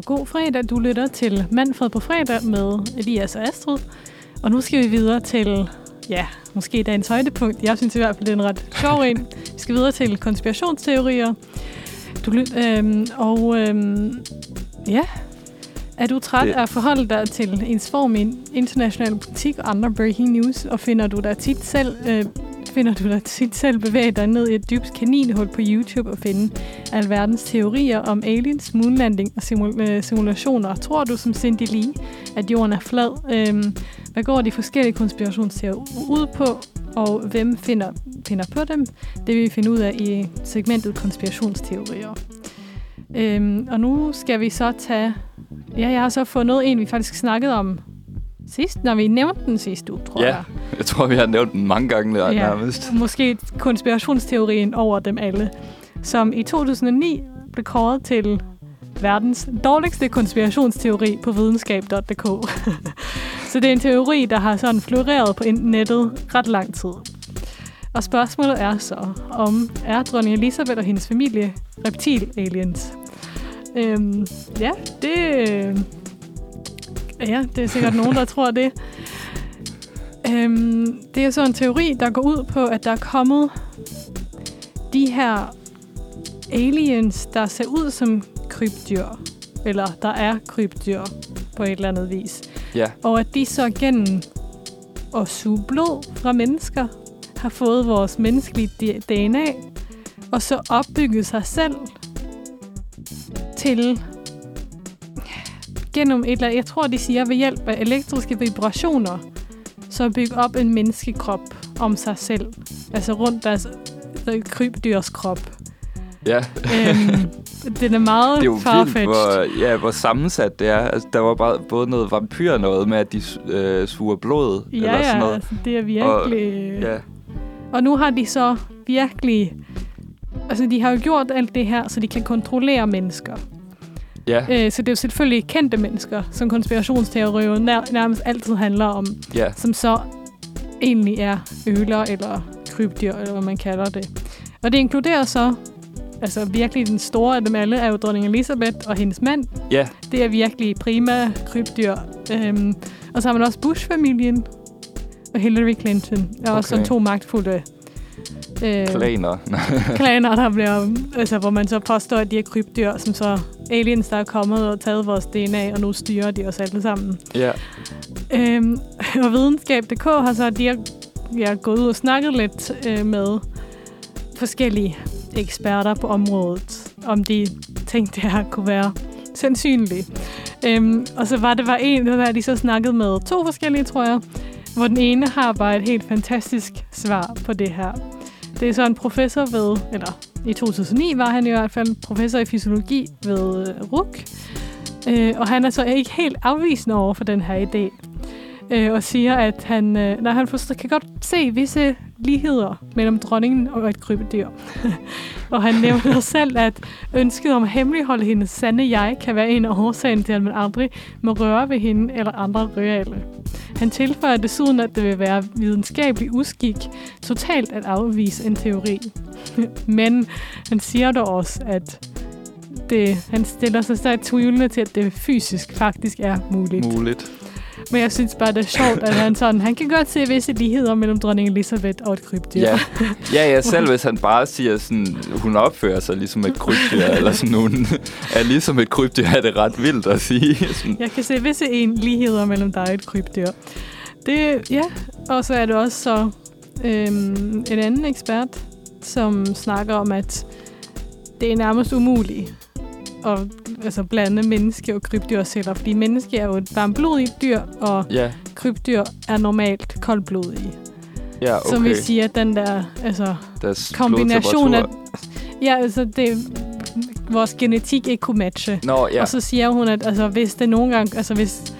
Speaker 2: God fredag, du lytter til Manfred på fredag med Elias og Astrid. Og nu skal vi videre til, ja, måske dagens højdepunkt. Jeg synes i hvert fald, det er en ret sjov en. Vi skal videre til konspirationsteorier. Du, øhm, og øhm, ja, er du træt
Speaker 1: Det-
Speaker 2: af at forholde dig til ens form i international politik og andre breaking news, og finder du dig tit selv, øh, finder du dig tit selv bevæge dig ned i et dybt kaninhul på YouTube og finde alverdens teorier om aliens, moonlanding og simul- øh, simulationer. Tror du som Cindy Lee, at jorden er flad? Øhm, hvad går de forskellige konspirationsteorier ud på? Og hvem finder, finder på dem? Det vil vi finde ud af i segmentet konspirationsteorier. Øhm, og nu skal vi så tage... Ja, jeg har så fundet en, vi faktisk snakkede om sidst, når vi nævnte den sidste uge, tror
Speaker 1: Ja.
Speaker 2: jeg.
Speaker 1: Jeg tror, vi har nævnt den mange gange ja. nærmest.
Speaker 2: Måske konspirationsteorien over dem alle, som i 2009 blev kåret til verdens dårligste konspirationsteori på videnskab.dk. Så det er en teori, der har sådan floreret på nettet ret lang tid. Og spørgsmålet er så, om er dronning Elisabeth og hendes familie reptil-aliens? Øhm, ja, det, ja, det er sikkert nogen, der tror det. Øhm, det er så en teori, der går ud på, at der er kommet de her aliens, der ser ud som krybdyr. Eller der er krybdyr på et eller andet vis.
Speaker 1: Ja.
Speaker 2: Og at de så gennem at suge blod fra mennesker, har fået vores menneskelige DNA, og så opbygget sig selv til gennem et eller jeg tror, de siger ved hjælp af elektriske vibrationer, så bygge op en menneskekrop om sig selv. Altså rundt deres der krybdyrs krop.
Speaker 1: Ja.
Speaker 2: Øhm, den er meget
Speaker 1: Det er jo vildt, hvor, ja, hvor sammensat det er. Altså, der var bare både noget vampyr noget med, at de øh, suger blod.
Speaker 2: Ja,
Speaker 1: eller sådan
Speaker 2: ja,
Speaker 1: noget.
Speaker 2: altså, det er virkelig...
Speaker 1: Ja.
Speaker 2: Og nu har de så virkelig... Altså, de har jo gjort alt det her, så de kan kontrollere mennesker.
Speaker 1: Ja.
Speaker 2: Øh, så det er jo selvfølgelig kendte mennesker, som konspirationsteorier nær, nærmest altid handler om,
Speaker 1: ja.
Speaker 2: som så egentlig er øler eller krybdyr, eller hvad man kalder det. Og det inkluderer så, altså virkelig den store af dem alle, er jo dronning Elizabeth og hendes mand.
Speaker 1: Ja.
Speaker 2: Det er virkelig prima krybdyr. Øhm, og så har man også Bush-familien og Hillary Clinton. Er okay. også
Speaker 1: Okay.
Speaker 2: to magtfulde øh,
Speaker 1: Klaner.
Speaker 2: klaner, der bliver, altså, hvor man så påstår, at de er krybdyr, som så aliens, der er kommet og taget vores DNA, og nu styrer de os alle sammen.
Speaker 1: ja.
Speaker 2: Øhm, og videnskab.dk har så de har, ja, gået ud og snakket lidt øh, med forskellige eksperter på området, om de tænkte, det her kunne være sandsynligt. Øhm, og så var det var en, der de så snakket med to forskellige, tror jeg, hvor den ene har bare et helt fantastisk svar på det her. Det er så en professor ved, eller i 2009 var han i hvert fald professor i fysiologi ved øh, RUC, øh, og han er så ikke helt afvisende over for den her idé øh, og siger, at han, øh, når han forstår, kan godt se visse ligheder mellem dronningen og et krybdyr. og han nævner selv, at ønsket om at hemmeligholde hendes sande jeg kan være en af årsagen til, at man aldrig må røre ved hende eller andre reale. Han tilføjer desuden, at det vil være videnskabelig uskik totalt at afvise en teori. Men han siger dog også, at det, han stiller sig stærkt tvivlende til, at det fysisk faktisk er muligt.
Speaker 1: Muligt.
Speaker 2: Men jeg synes bare, det er sjovt, at han sådan, han kan godt se visse ligheder mellem dronning Elisabeth og et krybdyr.
Speaker 1: Ja. ja, ja, selv hvis han bare siger sådan, hun opfører sig ligesom et krybdyr, eller sådan, hun er ligesom et krybdyr, er det ret vildt at sige. Sådan,
Speaker 2: Jeg kan se visse en ligheder mellem dig og et krybdyr. Det, ja, og så er det også så øhm, en anden ekspert, som snakker om, at det er nærmest umuligt at altså, blande menneske og krybdyrceller, fordi menneske er jo et varmblodigt dyr, og
Speaker 1: ja,
Speaker 2: krybdyr er normalt koldblodige.
Speaker 1: ja, okay.
Speaker 2: Som vil sige, at den der altså,
Speaker 1: Deres
Speaker 2: kombination af... Ja, altså det vores genetik ikke kunne matche.
Speaker 1: Nå, ja.
Speaker 2: Og så siger hun, at altså, hvis det nogle gange, altså hvis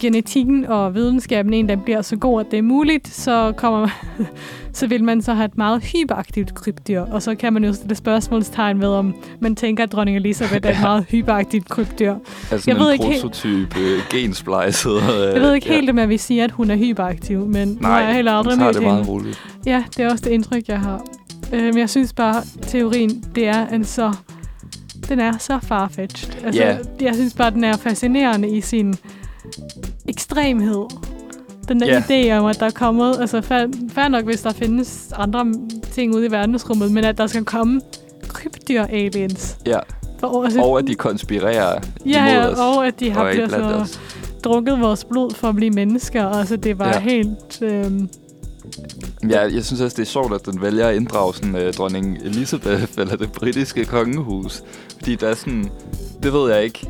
Speaker 2: genetikken og videnskaben en dag bliver så god, at det er muligt, så kommer så vil man så have et meget hyperaktivt krybdyr. Og så kan man jo stille spørgsmålstegn ved, om man tænker, at dronning Elisabeth er et
Speaker 1: Ja.
Speaker 2: meget hyperaktivt krybdyr.
Speaker 1: altså
Speaker 2: jeg
Speaker 1: en
Speaker 2: ved ikke helt-
Speaker 1: prototyp øh,
Speaker 2: Jeg ved ikke helt, om jeg vil sige, at hun er hyperaktiv, men nu har
Speaker 1: Nej,
Speaker 2: jeg heller aldrig mødt
Speaker 1: det meget roligt.
Speaker 2: Ja, det er også det indtryk, jeg har. Øh, men jeg synes bare, teorien, det er en så... Den er så farfetched. Altså,
Speaker 1: Ja.
Speaker 2: Jeg synes bare, den er fascinerende i sin ekstremhed. Den der
Speaker 1: Ja.
Speaker 2: idé om, at der er kommet... Altså, fair, nok, hvis der findes andre ting ude i verdensrummet, men at der skal komme krybdyr-aliens.
Speaker 1: Ja,
Speaker 2: For, altså,
Speaker 1: og at de konspirerer
Speaker 2: ja,
Speaker 1: imod
Speaker 2: ja,
Speaker 1: os.
Speaker 2: og at de har
Speaker 1: og blandt
Speaker 2: så
Speaker 1: os.
Speaker 2: drukket vores blod for at blive mennesker. Altså, det var
Speaker 1: Ja.
Speaker 2: helt... Øh,
Speaker 1: Ja, jeg synes også, det er sjovt, at den vælger at inddrage sådan, uh, dronning Elizabeth, eller det britiske kongehus. Fordi der er sådan, det ved jeg ikke,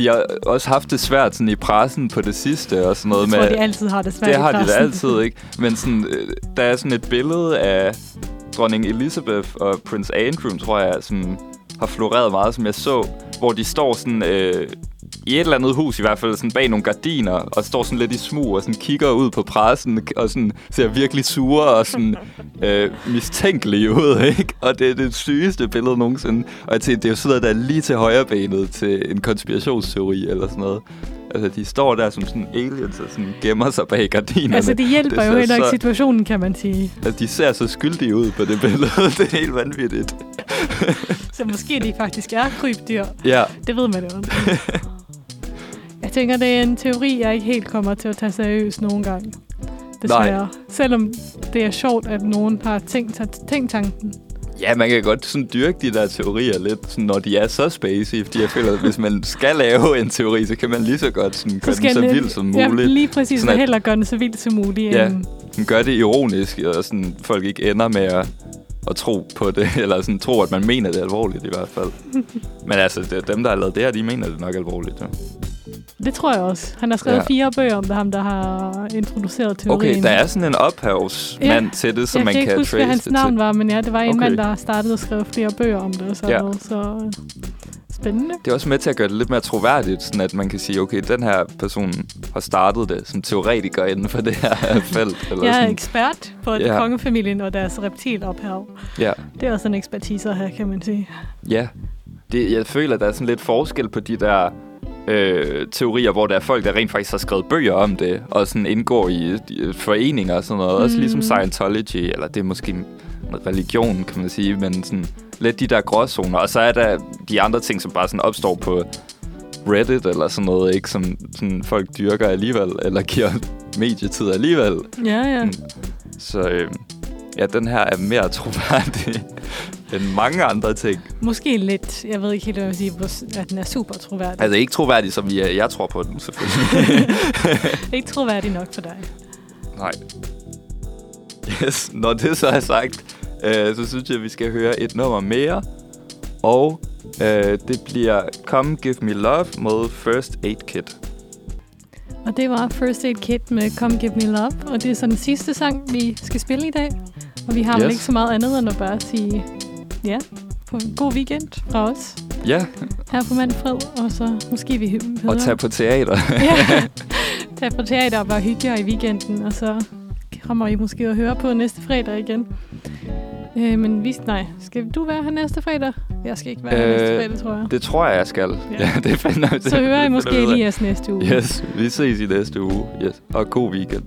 Speaker 1: de har også haft det svært sådan, i pressen på det sidste og sådan noget.
Speaker 2: Jeg tror,
Speaker 1: med,
Speaker 2: de altid har det svært
Speaker 1: det har de da altid, ikke? Men sådan, øh, der er sådan et billede af dronning Elizabeth og prins Andrew, tror jeg, som har floreret meget, som jeg så, hvor de står sådan... Øh, i et eller andet hus i hvert fald, sådan bag nogle gardiner, og står sådan lidt i smug og sådan kigger ud på pressen, og sådan ser virkelig sure og sådan øh, mistænkelige ud, ikke? Og det er det sygeste billede nogensinde. Og jeg tænkte, det er jo sådan noget, der er lige til højre benet til en konspirationsteori eller sådan noget. Altså, de står der som sådan aliens og sådan gemmer sig bag gardinerne.
Speaker 2: Altså, det hjælper
Speaker 1: Det
Speaker 2: jo heller ikke
Speaker 1: så-
Speaker 2: situationen, kan man sige.
Speaker 1: Altså, de ser så skyldige ud på det billede. det er helt vanvittigt.
Speaker 2: Så måske de faktisk er krybdyr.
Speaker 1: Ja,
Speaker 2: Det ved man jo. ikke. Jeg tænker, det er en teori, jeg ikke helt kommer til at tage seriøst nogen gang. Desværre. Nej. Selvom det er sjovt, at nogen har tænkt, tænkt tanken.
Speaker 1: Ja, man kan godt sådan dyrke de der teorier lidt, sådan, når de er så spacey, fordi jeg føler, at hvis man skal lave en teori, så kan man lige så godt sådan, gøre den så
Speaker 2: den-
Speaker 1: vild som
Speaker 2: Ja,
Speaker 1: muligt.
Speaker 2: lige præcis.
Speaker 1: Sådan at-
Speaker 2: heller gøre den så vildt som muligt.
Speaker 1: Ja.
Speaker 2: end-
Speaker 1: gør det ironisk, og sådan, folk ikke ender med at, at tro på det, eller sådan, tro, at man mener det alvorligt i hvert fald. Men altså, det, dem, der har lavet det her, de mener det nok alvorligt. Ja.
Speaker 2: Det tror jeg også. Han har skrevet
Speaker 1: Ja.
Speaker 2: fire bøger om det, ham der har introduceret teorien.
Speaker 1: Okay, der er sådan en ophavsmand
Speaker 2: Ja.
Speaker 1: til det, som
Speaker 2: jeg
Speaker 1: man
Speaker 2: kan
Speaker 1: kan
Speaker 2: huske,
Speaker 1: trace
Speaker 2: hans
Speaker 1: det
Speaker 2: navn
Speaker 1: til.
Speaker 2: var, men ja, det var en
Speaker 1: Okay.
Speaker 2: mand, der startede at skrive flere bøger om det. Og sådan
Speaker 1: Ja.
Speaker 2: noget, så øh, spændende.
Speaker 1: Det er også med til at gøre det lidt mere troværdigt, sådan at man kan sige, okay, den her person har startet det som teoretiker inden for det her felt. Eller
Speaker 2: Jeg er
Speaker 1: sådan.
Speaker 2: ekspert på
Speaker 1: Ja.
Speaker 2: kongefamilien og deres reptilophav.
Speaker 1: Ja,
Speaker 2: Det er også en ekspertise her, kan man sige.
Speaker 1: ja. Det, jeg føler, der er sådan lidt forskel på de der øh, teorier, hvor der er folk, der rent faktisk har skrevet bøger om det, og sådan indgår i i foreninger og sådan noget. Mm. Også ligesom Scientology, eller det er måske en religion, kan man sige, men sådan lidt de der gråzoner. Og så er der de andre ting, som bare sådan opstår på Reddit eller sådan noget, ikke? Som sådan folk dyrker alligevel, eller giver medietid alligevel.
Speaker 2: Ja, ja.
Speaker 1: Mm. Så øh, ja, den her er mere troværdig end mange andre ting.
Speaker 2: Måske lidt. Jeg ved ikke helt, hvad jeg vil sige, at den er super troværdig.
Speaker 1: Altså ikke troværdig, som jeg, jeg tror på den, selvfølgelig.
Speaker 2: Ikke troværdig nok for dig.
Speaker 1: Nej. Yes, når det så er sagt, øh, så synes jeg, at vi skal høre et nummer mere. Og øh, det bliver Come Give Me Love med First Aid Kit.
Speaker 2: Og det var First Aid Kit med Come Give Me Love. Og det er så den sidste sang, vi skal spille i dag. Og vi har yes. Vel ikke så meget andet end at bare sige ja, på en god weekend fra os
Speaker 1: Ja,
Speaker 2: her på Manfred. Og så måske vi hø-
Speaker 1: og tage på teater.
Speaker 2: ja, tag på teater og bare hygge jer i weekenden. Og så kommer I måske at høre på næste fredag igen. Øh, men vi, nej, skal du være her næste fredag? Jeg skal ikke være her næste
Speaker 1: Øh,
Speaker 2: fredag, tror jeg.
Speaker 1: det tror jeg, jeg skal.
Speaker 2: Ja.
Speaker 1: Ja, det finder, det
Speaker 2: Så hører I måske
Speaker 1: af.
Speaker 2: Elias næste uge.
Speaker 1: Yes, vi ses i næste uge. Yes. Og god weekend.